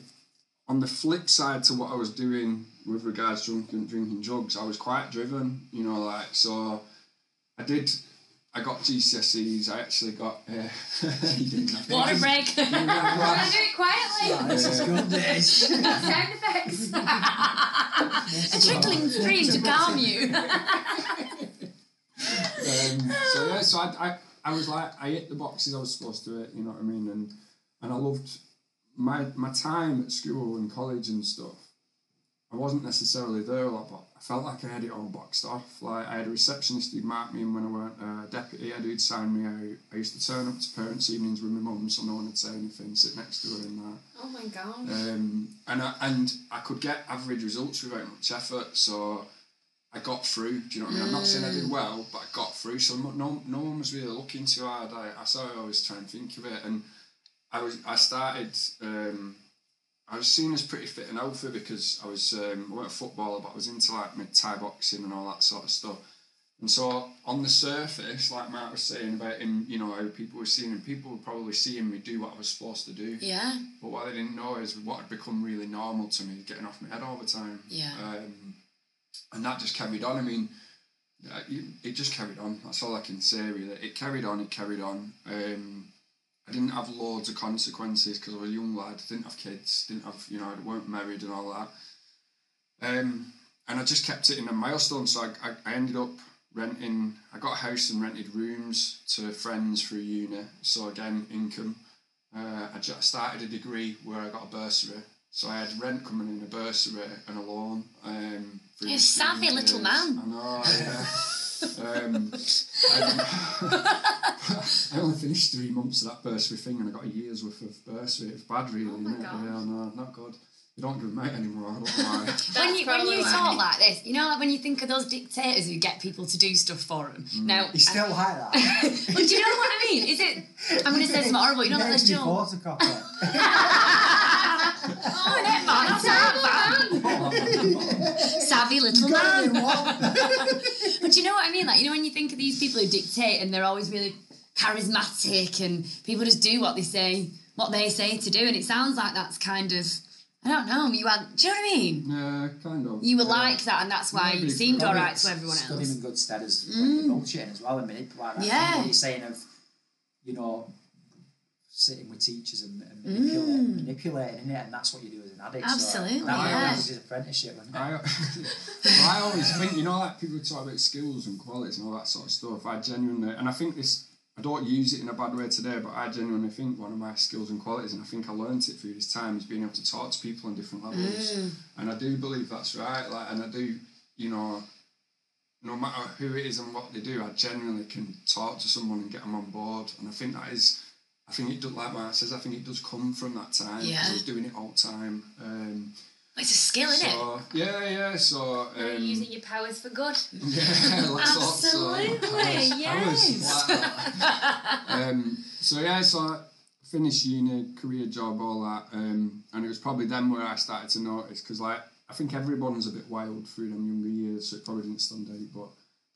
on the flip side to what I was doing with regards to drinking, drinking drugs, I was quite driven. You know, like so, I did. I got GCSEs. I actually got. Uh, you didn't have to. Water break. Can I do it quietly? This is good days. Sound effects. A trickling stream to calm you. Um, so yeah, so I, I, I was like, I hit the boxes I was supposed to hit, you know what I mean, and and I loved my my time at school and college and stuff. I wasn't necessarily there a lot, but I felt like I had it all boxed off. Like I had a receptionist who'd mark me in when I weren't a deputy, and who'd sign me out. I used to turn up to parents' evenings with my mum, so no one would say anything, sit next to her and that. Oh my god. Um, and I, and I could get average results without much effort, so I got through. Do you know what I mean? I'm not saying I did well, but I got through. So no, no, one was really looking too hard. I, I saw I always try and think of it, and I was I started. Um, I was seen as pretty fit and healthy because I was um, I weren't a footballer, but I was into like mid Thai boxing and all that sort of stuff. And so on the surface, like Mark was saying about him, you know, how people were seeing him, people were probably seeing me do what I was supposed to do. yeah. But what they didn't know is what had become really normal to me, getting off my head all the time. Yeah. Um, and that just carried on. I mean, uh, it just carried on. That's all I can say, really. It carried on, it carried on. Um, I didn't have loads of consequences because I was a young lad, I didn't have kids, didn't have, you know, I weren't married and all that. Um, and I just kept it in a milestone. So I, I, I ended up renting, I got a house and rented rooms to friends through uni. So again, income. Uh, I just started a degree where I got a bursary. So I had rent coming in, a bursary and a loan. Um, through You the savvy student little man. I know, yeah. um, I, I only finished three months of that bursary thing and I got a year's worth of bursary. It's bad, really, Oh my isn't it? gosh. Yeah, no, not good. You don't give them out anymore, I don't know why. when you when you why. talk like this, you know, like when you think of those dictators who get people to do stuff for them. Now, He's still like that. but do you know what I mean? Is it? I'm going to say something horrible. You know, like Next this me joke. photocopy. Oh, innit, man? That's our man. Savvy little man. But you know what I mean? Like, you know, when you think of these people who dictate and they're always really charismatic and people just do what they say, what they say to do, and it sounds like that's kind of, I don't know, you had, do you know what I mean? Yeah, kind of. You were yeah. like that, and that's why Maybe. you seemed alright to everyone Stood him else. in good stead as when mm. you're bullshitting as well and manipulating. Yeah. What you're saying of, you know, sitting with teachers and, and manipulate, mm. manipulating it, and that's what you do as an addict. Absolutely, So that yeah. was his apprenticeship. wasn't it? I, well, I always think, you know, like people talk about skills and qualities and all that sort of stuff. I genuinely, and I think this, I don't use it in a bad way today, but I genuinely think one of my skills and qualities, and I think I learnt it through this time, is being able to talk to people on different levels. Mm. And I do believe that's right. Like, and I do, you know, no matter who it is and what they do, I genuinely can talk to someone and get them on board. And I think that is, I think it does, like Mark says, I think it does come from that time. Yeah. I was doing it all the time. Um, It's a skill, isn't it? yeah, yeah, so. Um, using your powers for good. yeah, let's so. Absolutely, Powers- yes. powers like um, so yeah, so I finished uni, career job, all that, um, and it was probably then where I started to notice because like I think everyone was a bit wild through them younger years, so it probably didn't stand out, but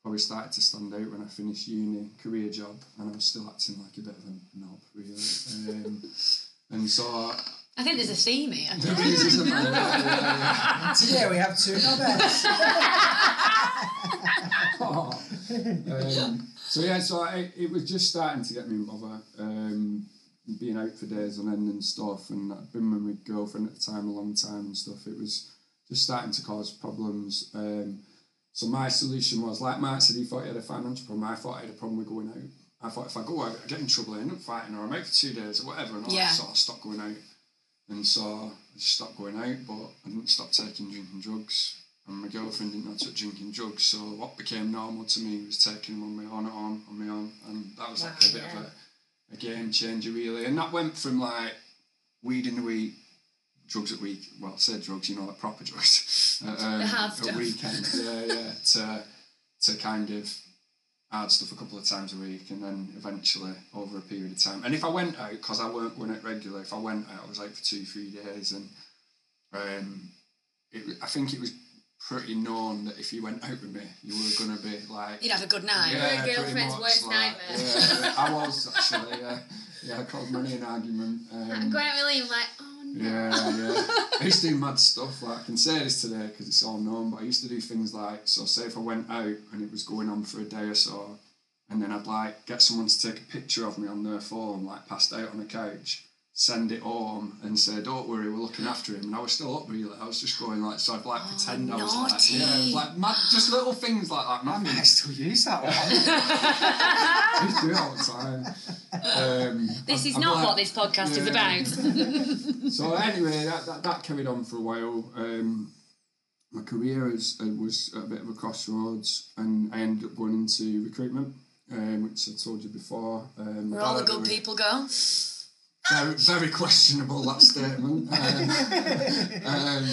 probably started to stand out when I finished uni, career job, and I was still acting like a bit of a knob, really. Um, and so I think there's a theme here. there is, isn't there? Yeah, yeah, yeah. Today we have two nobbets. um, so yeah, so I, it was just starting to get me in bother, um, being out for days on end and stuff, and I'd been with my girlfriend at the time a long time and stuff. It was just starting to cause problems. Um, so my solution was, like Mark said, he thought he had a financial problem. I thought I had a problem with going out. I thought if I go out, I get in trouble, I end up fighting, or I'm out for two days or whatever, and all Yeah. sort of stop going out. And so I just stopped going out, but I didn't stop taking drinking drugs. And my girlfriend didn't know to drinking drugs, so what became normal to me was taking them on my own, on, on my own, and that was like a bit Wow, of a, a game changer, really. And that went from like weed in the week, drugs at week, well, say drugs, you know, like proper drugs, uh, um, at stuff. weekend, yeah, yeah, to to kind of add stuff a couple of times a week, and then eventually over a period of time. And if I went out, because I weren't going out regularly, if I went out, I was out for two, three days, and um, it, I think it was pretty known that if you went out with me, you were going to be like. You'd have a good night. were a pretty girlfriend's much, worst nightmare. Yeah, I was actually. Yeah, yeah, I caused many an argument. Um, going out with Liam, like, oh. Yeah, yeah. I used to do mad stuff. Like I can say this today because it's all known, but I used to do things like so. Say if I went out and it was going on for a day or so, and then I'd like get someone to take a picture of me on their phone, like passed out on a couch, send it home, and say, "Don't worry, we're looking after him." And I was still up really. I was just going like so. I'd like pretend I was like yeah, like mad, just little things like that. I Nothing. might still use that one. I do it all the time. Um, This I'm- is I'm not like- what this podcast is about. so anyway, that, that, that carried on for a while. Um, my career is, uh, was a bit of a crossroads, and I ended up going into recruitment, um, which I told you before. Um, Where all the good people go. Very, very questionable that statement. Um, um,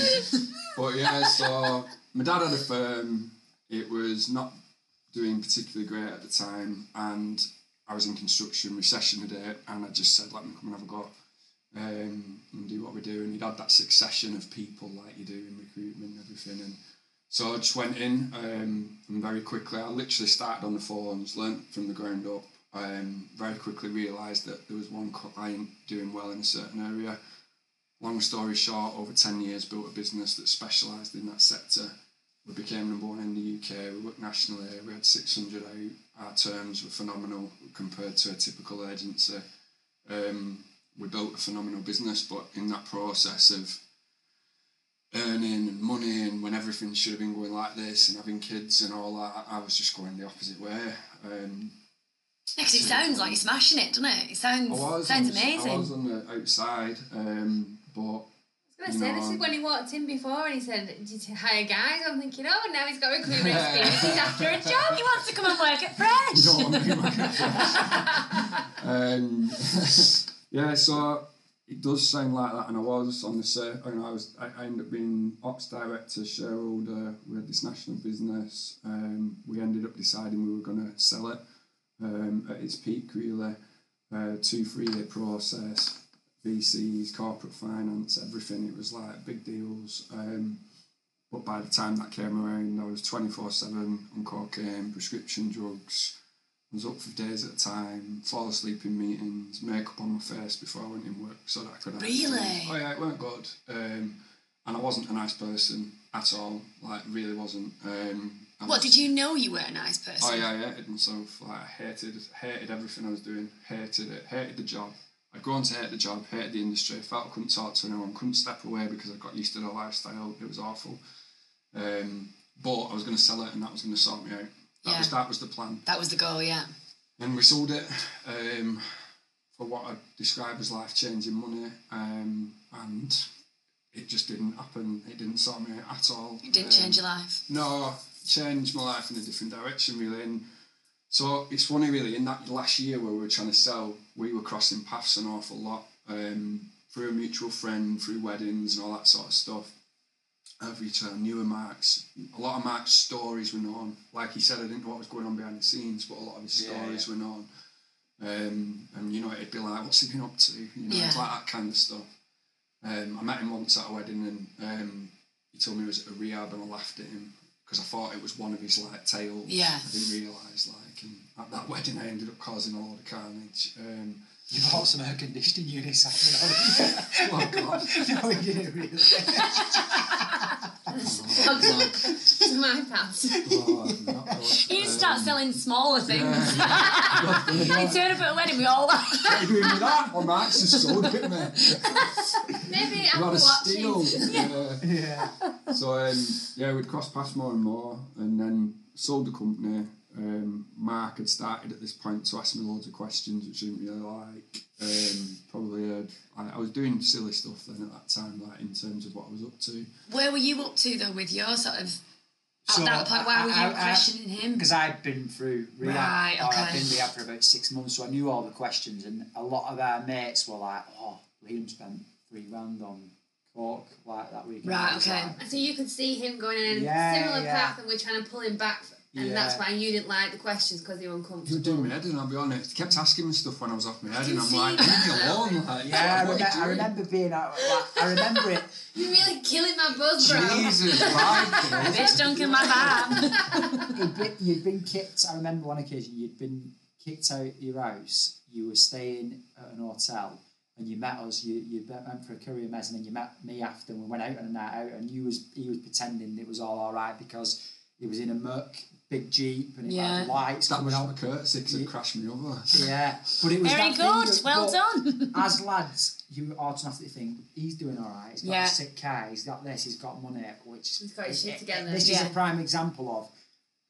but yeah, so my dad had a firm. It was not doing particularly great at the time, and I was in construction, recession had hit, and I just said, let me come and have a go um, and do what we do. And he'd had that succession of people like you do in recruitment and everything. And so I just went in, um, and very quickly, I literally started on the phones, learnt from the ground up. Um, very quickly realised that there was one client doing well in a certain area. Long story short, over 10 years, built a business that specialised in that sector. We became number one in the UK. We worked nationally. We had 600 out. Our terms were phenomenal compared to a typical agency. Um, we built a phenomenal business, but in that process of earning and money and when everything should have been going like this and having kids and all that, I was just going the opposite way. Um, Because it sounds like you're smashing it, doesn't it? It sounds, I was, sounds on amazing. I was on the outside, um, but I was going to say, this is when he walked in before and he said, Did you hire guys? I'm thinking, oh, now he's got recruitment experience. He's after a job. he wants to come and work at Fresh. you don't want to be my um, yeah, so it does sound like that, and I was on the set. You I was. I, I ended up being ops director, shareholder. We had this national business. Um, we ended up deciding we were going to sell it um, at its peak, really. Uh, two, three year process. VCs, corporate finance, everything. It was like big deals. Um, but by the time that came around, I was 24 7 on cocaine, prescription drugs. I was up for days at a time, fall asleep in meetings, makeup on my face before I went in work so that I could actually- Really? Oh, yeah, it weren't good. Um, and I wasn't a nice person at all, like, really wasn't. Um, I What, did you know you were a nice person? Oh yeah, I hated myself. Like I hated, hated everything I was doing. Hated it. Hated the job. I'd grown to hate the job. Hated the industry. I Felt I couldn't talk to anyone. Couldn't step away because I got used to the lifestyle. It was awful. Um, but I was going to sell it, and that was going to sort me out. That Yeah. was that was the plan. That was the goal, yeah. And we sold it um, for what I'd describe as life changing money, um, and it just didn't happen. It didn't sort me out at all. It didn't Um, change your life. no, changed my life in a different direction really. And so it's funny really. In that last year where we were trying to sell, we were crossing paths an awful lot um, through a mutual friend, through weddings and all that sort of stuff. Every time knew of Mark's, a lot of Mark's stories were known. Like he said, I didn't know what was going on behind the scenes, but a lot of his stories yeah. were known. Um, and you know, it'd be like, what's he been up to? You know, it's like that kind of stuff. Um, I met him once at a wedding, and um, he told me he was at a rehab, and I laughed at him because I thought it was one of his like tales. Yeah. I didn't realise like, and at that wedding, I ended up causing a lot of carnage. Um, You bought some air conditioning units, haven't oh God! no, you didn't really. to my pals. Oh. You just start Um, selling smaller things. yeah. you turn up at a wedding, we all like. What are you doing with that? Well, Max just sold it, man. Maybe A Apple lot of Watches. steel. Yeah. Yeah. So um, yeah, we'd cross paths more and more, and then sold the company. Um, Mark had started at this point to ask me loads of questions, which I didn't really like. Um, probably heard, I, I was doing silly stuff then at that time, like in terms of what I was up to. Where were you up to though with your sort of at So, that point? Why I- were you I- I- questioning him? Because I'd been through rehab. Right, or I'd been rehab for about six months, so I knew all the questions, and a lot of our mates were like, "Oh, Liam spent three grand on coke like that weekend." Right, okay. like, So you could see him going in a Yeah, similar yeah. path, and we're trying to pull him back, and that's why you didn't like the questions because they were He was uncomfortable. doing my head in, I'll be honest. He kept asking me stuff when I was off my head, and I'm like, leave me alone. Like, yeah, I, what remember, I remember being out. Like, I remember it. You're really killing my buzz, bro. Jesus, right, Bitch, don't my vibe. You'd been, you'd been kicked. I remember one occasion you'd been kicked out of your house. You were staying at an hotel, and you met us. You you went for a courier mess, and then you met me after. and We went out on a night out, and you was he was pretending it was all all right because he was in a Merc big jeep and it Yeah. had lights That coming was out. out of courtesy because it crashed me over. Yeah, but it was Very good. that- Well done. As lads, you automatically think he's doing all right. He's got Yeah. a sick car. He's got this. He's got money. Which He's got his shit together. This is a prime example of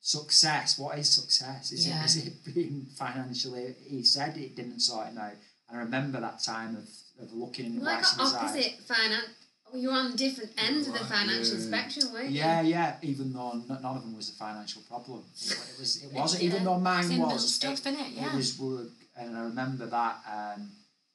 success. What is success? Is, Yeah. it, is it being financially? He said it didn't sort it out. And I remember that time of, of looking in the Like lights of opposite finance. You were on different ends of the financial yeah. spectrum, weren't you? Yeah, yeah. Even though n- none of them was a financial problem, it, it was. It wasn't. Yeah. Even though mine Same little was. stuff, innit? It Yeah. was. We and I remember that. Um,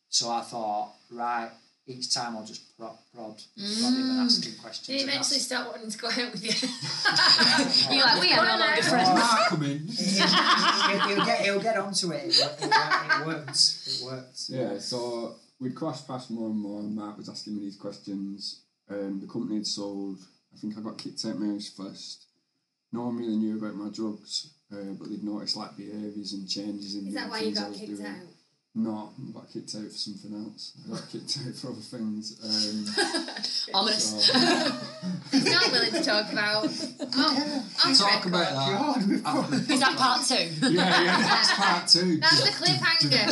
so I thought, right, each time I'll just prod, prod, prod him and ask him questions. Did he eventually that's- start wanting to go out with you? You're like, we are no longer friends. Mark come in. he'll, he'll get he'll get onto it. It, it, it works. It works. Yeah, so we'd crossed past more and more, and Mark was asking me these questions. Um, the company had sold. I think I got kicked out my house first. No one really knew about my drugs, uh, but they'd noticed like behaviours and changes in Is the that why you things I got was kicked doing. out? No, I got kicked out for something else. I got kicked out for other things. Um, Ominous. so, He's not willing to talk about. Oh, on talk record. about that. God, we've got- Is that part two? Yeah, yeah, that's part two. That's the cliffhanger.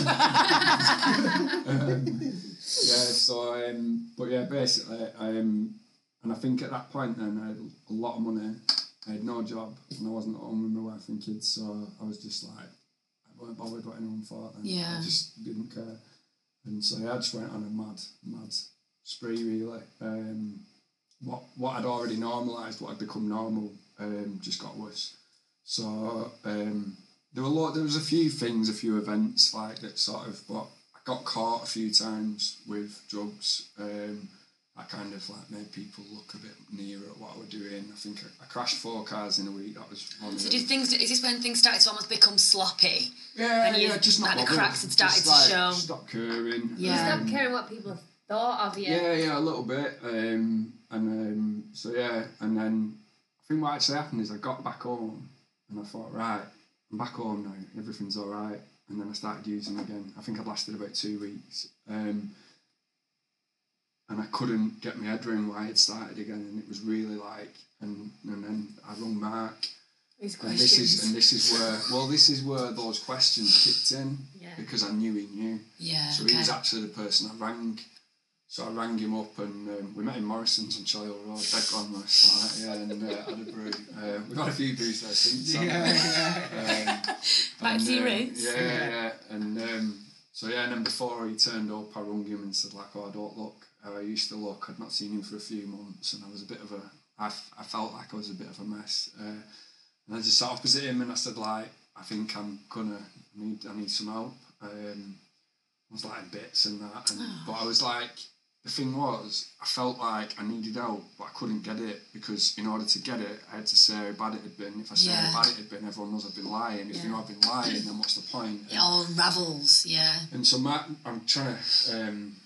um, yeah, so um, but yeah, basically, um, and I think at that point then I had a lot of money. I had no job and I wasn't at home with my wife and kids, so I was just like, I weren't bothered what anyone thought. And Yeah. I just didn't care, and so yeah, I just went on a mad, mad spree really. Um, what what I'd already normalised, what had become normal, um, just got worse. So um, there were a lot. There was a few things, a few events like that sort of. But I got caught a few times with drugs. Um, I kind of like made people look a bit nearer at what we're doing. I think I, I crashed four cars in a week. That was one. So of do things? Is this when things started to almost become sloppy? Yeah, and you- yeah, just not like the cracks had started Just, to like, show. Stop caring. Yeah. Stop caring what people thought of you. Yeah, yeah, a little bit. Um, and um, so yeah, and then I think what actually happened is I got back home and I thought, right, I'm back home now, everything's all right. And then I started using again. I think I'd lasted about two weeks. Um, and I couldn't get my head around why it started again, and it was really like, and and then I rung Mark, These and this is and this is where well, this is where those questions kicked in Yeah. because I knew he knew. Yeah. So okay. he was actually the person I rang. So I rang him up and um, we met in Morrison's on Charlie Hill Road, dead glamorous, like, yeah, and uh, had a brew. Uh, we've had a few brews there since. haven't yeah, Um, Back and, to your uh, roots. Yeah, yeah, yeah. And um, so yeah, and then before he turned up, I rung him and said like, "Oh, I don't look how I used to look. I'd not seen him for a few months, and I was a bit of a. I, f- I felt like I was a bit of a mess. Uh, And I just sat opposite him and I said like, I think I'm gonna need I need some help. Um, I was like in bits and that, and, but I was like, the thing was, I felt like I needed help, but I couldn't get it because in order to get it, I had to say how bad it had been. If I say Yeah. how bad it had been, everyone knows I've been lying. If you know I've been lying, then what's the point? It all unravels, yeah. And so Matt, I'm trying to, um,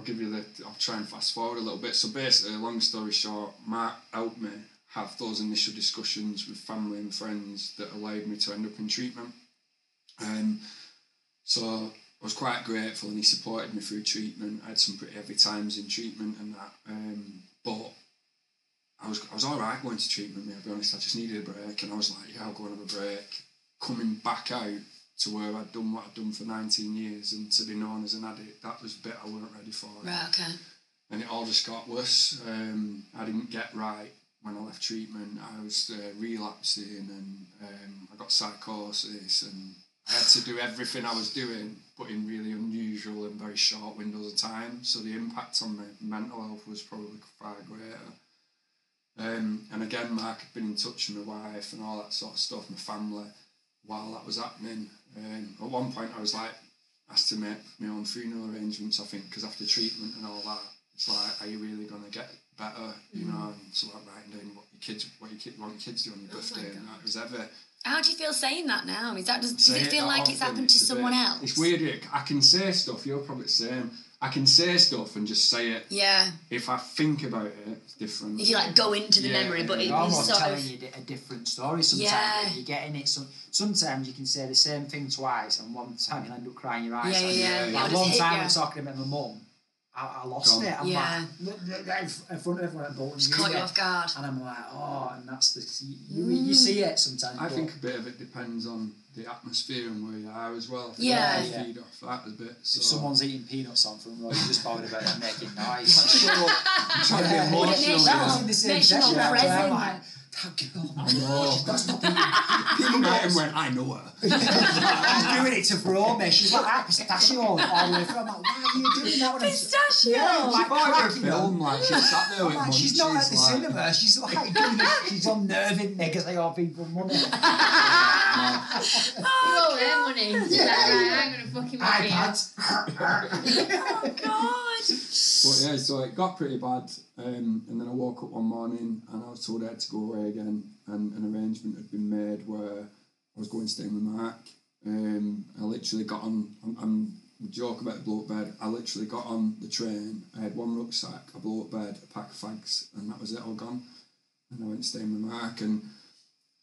I'll give you the, I'll try and fast forward a little bit. So basically, long story short, Matt helped me have those initial discussions with family and friends that allowed me to end up in treatment. Um, so I was quite grateful and he supported me through treatment. I had some pretty heavy times in treatment and that. Um, but I was I was all right going to treatment, mate, I'll be honest. I just needed a break and I was like, yeah, I'll go and have a break. Coming back out to where I'd done what I'd done for 19 years and to be known as an addict, that was a bit I weren't ready for. Right, okay. And it all just got worse. Um, I didn't get right when I left treatment. I was uh, relapsing and um, I got psychosis and I had to do everything I was doing, but in really unusual and very short windows of time. So the impact on my mental health was probably far greater. Um, and again, Mark had been in touch with my wife and all that sort of stuff, my family, while that was happening. Um, at one point, I was like asked to make my own funeral arrangements. I think because after treatment and all that, it's like, are you really going to get better? You know, and so like writing down what your kids, what your kid, what your kids do on your birthday, and that was ever. How do you feel saying that now? Is that does, does it feel like it's happened to someone bit- else? It's weird. I can say stuff. You're probably the same. I can say stuff and just say it. Yeah. If I think about it, it's different. If you like go into the Yeah, memory, but yeah, it, You're almost sort telling of you a different story sometimes. Yeah. You're getting it. Some, sometimes you can say the same thing twice, and one time you'll end up crying your eyes Yeah, out. yeah, yeah. yeah. Like It'll one time you. I was talking about my mum. I, I lost Gone. it. I'm Yeah. like, in front of everyone at Bolton. just caught you off guard. And I'm like, oh, and that's the you, you see it sometimes. I but- think a bit of it depends on the atmosphere and where you are as well. Yeah. Yeah. feed off that a bit. So. if someone's eating peanuts on front row, you're just bothered about them making noise. Shut up. I'm trying to be emotional. Makes you That was in the same makes you more session. after present. Like, that girl, I know. that's not eating People met him when I know her. She's doing it to throw me. Eh? She's like ah, that pistachio all the way through. I'm like, why are you doing that? When I'm- Pistachio. Yeah, like She bought her a cracking film, them. like she sat there I'm with like, she's not at the like- cinema. She's like doing it. She's unnerving me because they owe people money. You owe her money. She's like, right, I'm gonna fucking marry. Oh God. But yeah, so it got pretty bad. Um, and then I woke up one morning and I was told I had to go away again. And an arrangement had been made where I was going to stay with Mark. Um, I literally got on, I'm, I'm joke about the blow up bed. I literally got on the train. I had one rucksack, a blow up bed, a pack of fags, and that was it all gone. And I went staying with Mark. And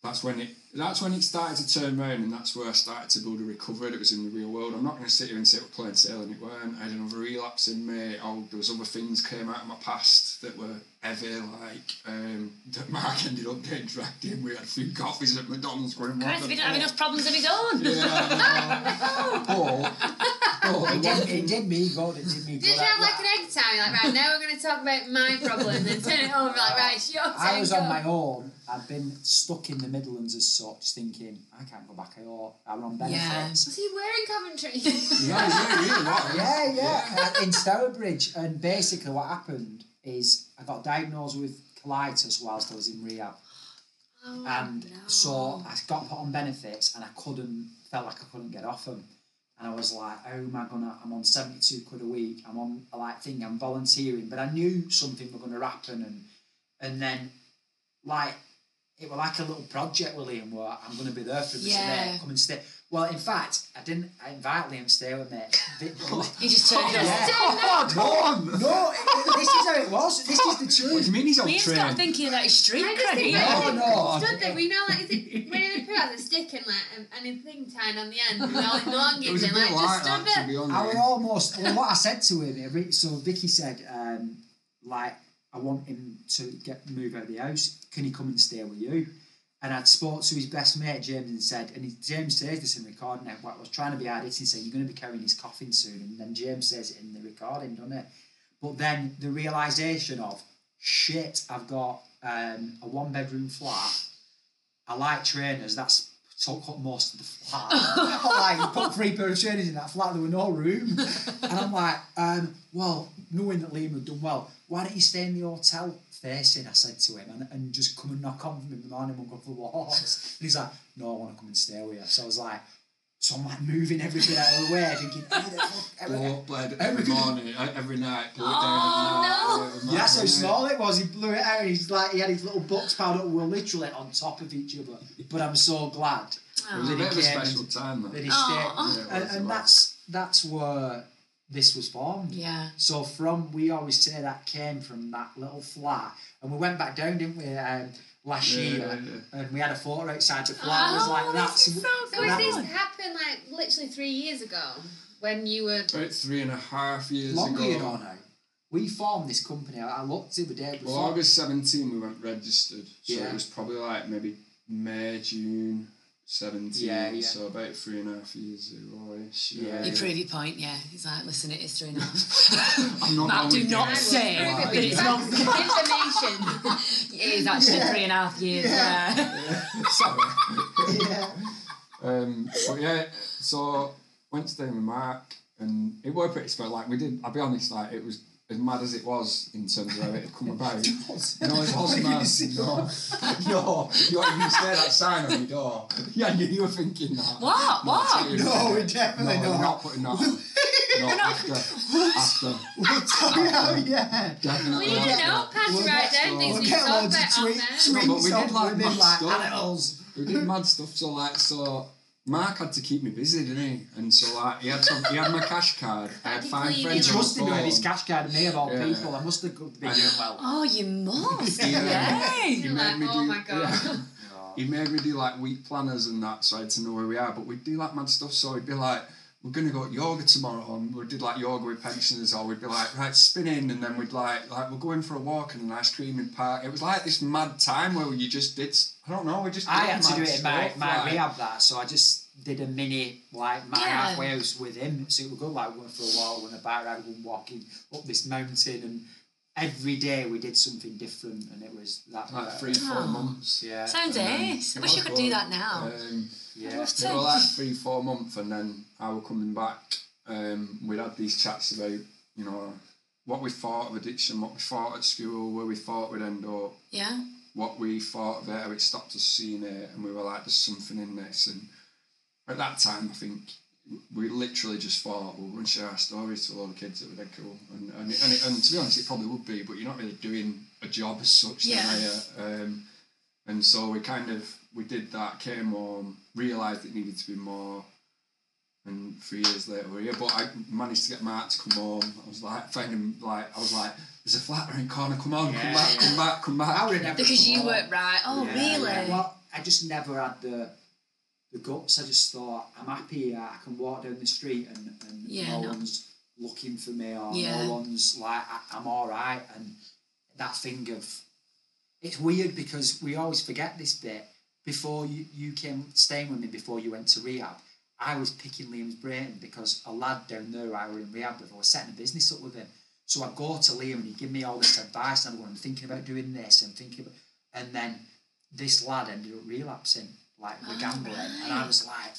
that's when it that's when it started to turn around and that's where I started to build a recovery that was in the real world. I'm not going to sit here and say we're playing sailing, it weren't. I had another relapse in me. Oh, there was other things came out of my past that were ever like um, that Mark ended up getting dragged in. We had a few coffees at McDonald's going, what Christ, the if he didn't have enough problems of his own. Yeah, but, but It did, it did me good. It did me good. Did you have like an egg time? You're like, right, now we're going to talk about my problem, then turn it over, like, right, it's your turn. I was go. on my own. I'd been stuck in the Midlands as such, thinking I can't go back. I ought. I'm on benefits. Was he wearing Coventry? yeah, yeah, was. Yeah, yeah, uh, in Stourbridge. And basically, what happened is I got diagnosed with colitis whilst I was in rehab. oh, and no. so I got put on benefits and I couldn't felt like I couldn't get off them and I was like oh how am I gonna I'm on 72 quid a week. I'm on a like thing I'm volunteering. But I knew something was gonna happen. And and then like it was like a little project William, where I'm gonna be there for this Yeah. come and stay well in fact I didn't invite Liam to stay with me Vic- He just turned Yeah. up. Oh, come on! no it- this is how it was this is the What do truth you mean he's on Liam's train? got thinking about his street I just cred. think here. I No, just no. stood there, we know, like, is it when they put out the stick and like and, and a thing tied on the end with all the It was a and bit like just like stood that, to there. be I honest. was almost well, what I said to him. So Vicky said, um, like, I want him to get move out of the house. Can he come and stay with you? And I'd spoke to his best mate James and said, and he, James says this in the recording. I was trying to be hard hitting, saying you're going to be carrying his coffin soon, and then James says it in the recording, doesn't it? But then the realization of shit, I've got um, a one bedroom flat. I like trainers. That's took up most of the flat. Like, put three pair of trainers in that flat, there were no room. And I'm like, um, well, knowing that Liam had done well, why don't you stay in the hotel facing, I said to him, and, and just come and knock on for me in the morning and go for walks. And he's like, no, I want to come and stay with you. So I was like, so I'm like moving everything out of the way, thinking, how the fuck, Blow up blade How we every morning, uh, every night, blow it Oh, no. night. Yeah, that's how small it was. He blew it out. and He's like he had his little box powder. We were literally on top of each other. But I'm so glad It was a bit of a special and- time, that though. he Aw. stayed. Yeah, and and that's that's where this was formed. Yeah. So from we always say that came from that little flat, and we went back down, didn't we? Um, last Yeah, year, yeah, and we had a photo outside the flat. it was Oh, like this that's is so So good. has this happened like literally three years ago when you were? About three and a half years longer, ago. you now. We formed this company. I I looked the other day. Well, Before. August 17 we went registered. So Yeah. it was probably like maybe May, June 17. Yeah, yeah. So about three and a half years ago-ish. Yeah. You prove your point, yeah. He's like, listen, it is three and a half. I'm not Matt, do not you. say Prove it that it's facts not. information. It is actually three and a half years. Yeah. Sorry. yeah. Um, but yeah, so went to stay with Mark, and it worked pretty spell. Like we did, I'll be honest, like it was as mad as it was in terms of how it had come about. no, it wasn't mad. No, no, you you can say that sign on your door. Yeah, you, you were thinking that. What? No, What? No, we No, definitely you're not. not putting that on. No, after, after, We'll tell you how, yeah. definitely. We need to after. know, pass We'll write get- down things we'll we get talk loads of about on there. No, but we did like women mad like stuff. animals. We did mad stuff. So like, so Mark had to keep me busy, didn't he? And so like, he had some, he had my cash card. I had Did five friends. clean on it? the Trusted me with his cash card and me of all Yeah. people. I must have been doing well. Oh, you must. Yeah. Yay. You're made like, me oh do- my god. yeah. He made me do like week planners and that, so I had to know where we are. But we'd do like mad stuff. So he'd be like, "We're gonna go yoga tomorrow," and we did like yoga with pensioners, or we'd be like, "Right, spinning," and then we'd like, "Like we're going for a walk in an ice cream in park." It was like this mad time where you just did. I don't know. We just. I did had to mad do it in my, my like- rehab that, so I just did a mini like my Yeah. halfway house with him. So it would go like going for a walk, going a bike ride, going walking up this mountain, and every day we did something different, and it was that. Like three, four Oh. months. Yeah. Sounds And then ace. I it wish you was could good. do that now. Um, Yeah. love They to. were like three, four months, and then I were coming back. Um, we'd had these chats about, you know, what we thought of addiction, what we thought at school, where we thought we'd end up, Yeah. what we thought of it, how it stopped us seeing it, and we were like, there's something in this. And at that time, I think we literally just thought, well, we're going to share our stories to a lot of kids that were dead cool. And, and, and, it, and to be honest, it probably would be, but you're not really doing a job as such, Yeah. are you? Um, and so we kind of, we did that, came home, realised it needed to be more, and three years later we're here. But I managed to get Mark to come home. I was like, finding like, I was like, there's a flat around the corner, come on, Yeah, come back, yeah. come back, come back. I would have never Because come you home. weren't right. Oh, Yeah, really? yeah. Well, I just never had the the guts. I just thought I'm happy. here. I can walk down the street and, and Yeah, no, no. one's looking for me or Yeah. no one's like I, I'm all right. And that thing of it's weird because we always forget this bit. Before you you came staying with me before you went to rehab. I was picking Liam's brain because a lad down there I were in rehab with, I was setting a business up with him. So I'd go to Liam and he'd give me all this advice and I'm going, I'm thinking about doing this and thinking about and then this lad ended up relapsing, like Oh, gambling. And I was like,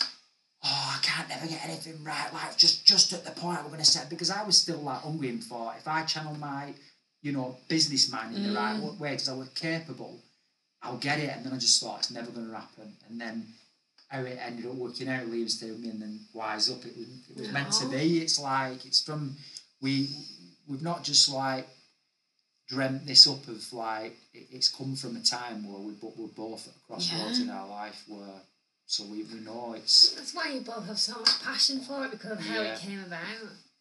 Oh, I can't never get anything right. Like just just at the point we're gonna set because I was still like hungry and thought if I channel my, you know, business mind in the right Mm. way because I was capable, I'll get it. And then I just thought it's never gonna happen. And then how it ended up working out, stayed with me and then WHYSUP. It was it was meant to be. It's like it's from we we've not just like dreamt this up of like it, it's come from a time where we but we're both at a crossroads Yeah. in our life where so we, we know it's That's why you both have so much passion for it because of how Yeah. it came about.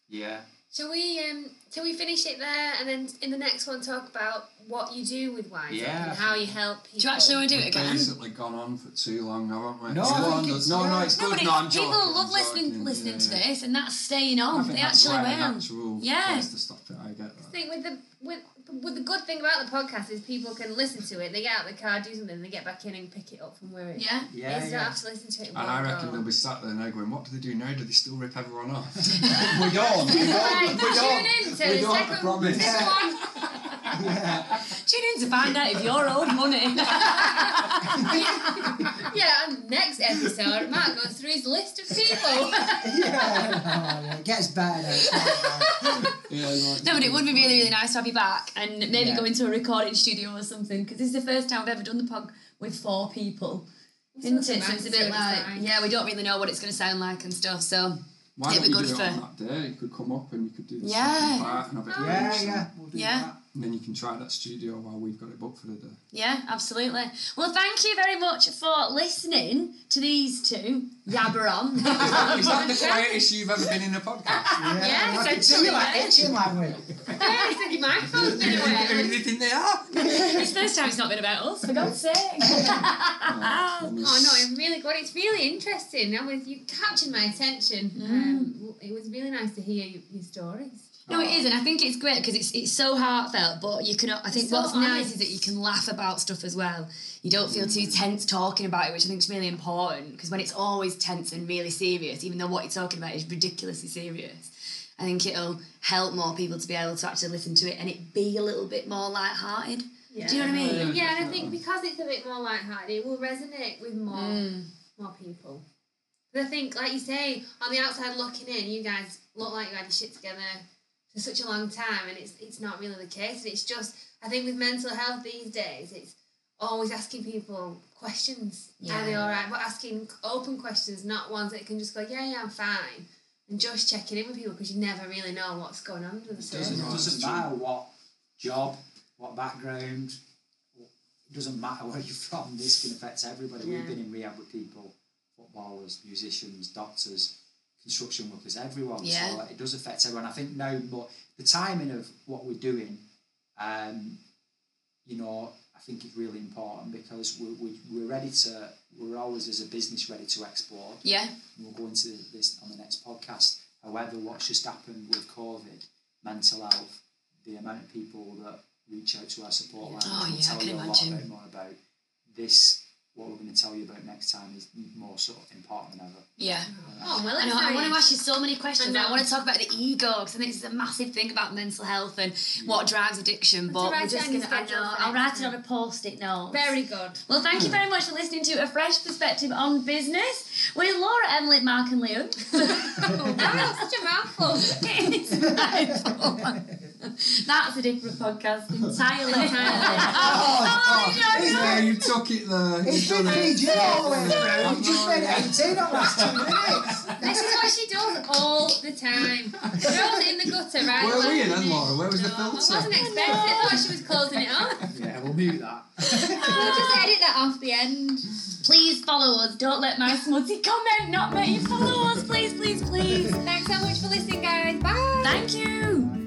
yeah Shall we um shall we finish it there and then in the next one talk about what you do with Wise Yeah. and how you help people? Do you actually want to do it We've again? basically gone on for too long, haven't we? No, Go I think on, it's- no, no, it's No, good. but No, I'm it, joking. people love I'm listening joking, listening yeah, to yeah. this, and that's staying I on. think They that's actually quite a will. natural Yeah. place to stop it. I get I think with the with with the good thing about the podcast is people can listen to it. They get out of the car, do something, they get back in and pick it up from where it Yeah. yeah, is. They yeah. don't have to listen to it. And I reckon oh. they'll be sat there now going, "What do they do now? Do they still rip everyone off?" we don't we It's like, don't we tune don't in to We the don't, I second, promise. second one. yeah. Tune in to find out if you're owed money. Yeah, and next episode, Mark goes through his list of people. yeah, oh, no, it gets better. now, it's not bad. Yeah, like, No, but it would be really, really nice to have you back and maybe Yeah. go into a recording studio or something because this is the first time I've ever done the pod with four people. Isn't it? So it's a bit like, yeah, we don't really know what it's going to sound like and stuff. So Why It'd don't be you good do it for- on that day? You could come up and you could do the Yeah. second part and have it Yeah, yeah, we'll do Yeah. that. And then you can try that studio while we've got it booked for the day. yeah, absolutely. Well, thank you very much for listening to these two yabber on. Is that the quietest you've ever been in a podcast? Yeah, Yeah, I can see essentially, you like itching like we. Yeah, he said your microphone's been away. You think they are? it's the first time it's not been about us, for God's sake. Oh no, it's really good. It's really interesting. I was you captured my attention. Um, it was really nice to hear your, your stories. No, it is, and I think it's great because it's it's so heartfelt. But you can, I think, So what's nice is that you can laugh about stuff as well. You don't feel too tense talking about it, which I think is really important. Because when it's always tense and really serious, even though what you're talking about is ridiculously serious, I think it'll help more people to be able to actually listen to it and it be a little bit more light-hearted. Yeah. Do you know what I mean? Yeah, and I think because it's a bit more lighthearted, it will resonate with more Mm. more people. But I think, like you say, on the outside looking in, you guys look like you had your shit together for such a long time, and it's it's not really the case. And It's just I think with mental health these days, it's always asking people questions. Yeah. Are they Yeah. all right? But asking open questions, not ones that can just go, yeah, yeah, I'm fine, and just checking in with people because you never really know what's going on under the It surface. doesn't, it doesn't matter what job, what background, it doesn't matter where you're from, this can affect everybody. Yeah. We've been in rehab with people, footballers, musicians, doctors, construction workers, everyone. Yeah. So it does affect everyone. I think now more the timing of what we're doing, um, you know, I think is really important because we're, we, we're ready to, we're always as a business ready to explore Yeah, and we'll go into this on the next podcast. However, what's just happened with COVID, mental health, the amount of people that reach out to our support line, Oh, yeah, I tell can you a imagine. lot about, more about. This, what we're going to tell you about next time, is more sort of important than ever. yeah. Oh well, I know. I want to ask you so many questions. I I, want to talk about the ego because I think this is a massive thing about mental health and what drives addiction. But we're just gonna. I know, I'll write it on a post-it note. Very good. Well, thank you hmm. very much for listening to A Fresh Perspective on Business with Laura, Emily, Mark, and Liam. Oh, wow, such a mouthful. It's a mouthful. That's a different podcast entirely. Oh, oh, oh. oh yeah, he's Yeah, you took it there. It's You've been done it. PG all the way through. You just made it 18 on last two minutes. This is what she does all the time. Throws it in the gutter, right? Where were you last then, minute. Laura? Where was the No, I filter? wasn't expecting it. I thought she was closing it off. Yeah, we'll mute that. We'll just edit that off the end. Please follow us. Don't let my smutty comment not make you follow us. Please, please, please. Thanks so much for listening, guys. Bye. Thank you.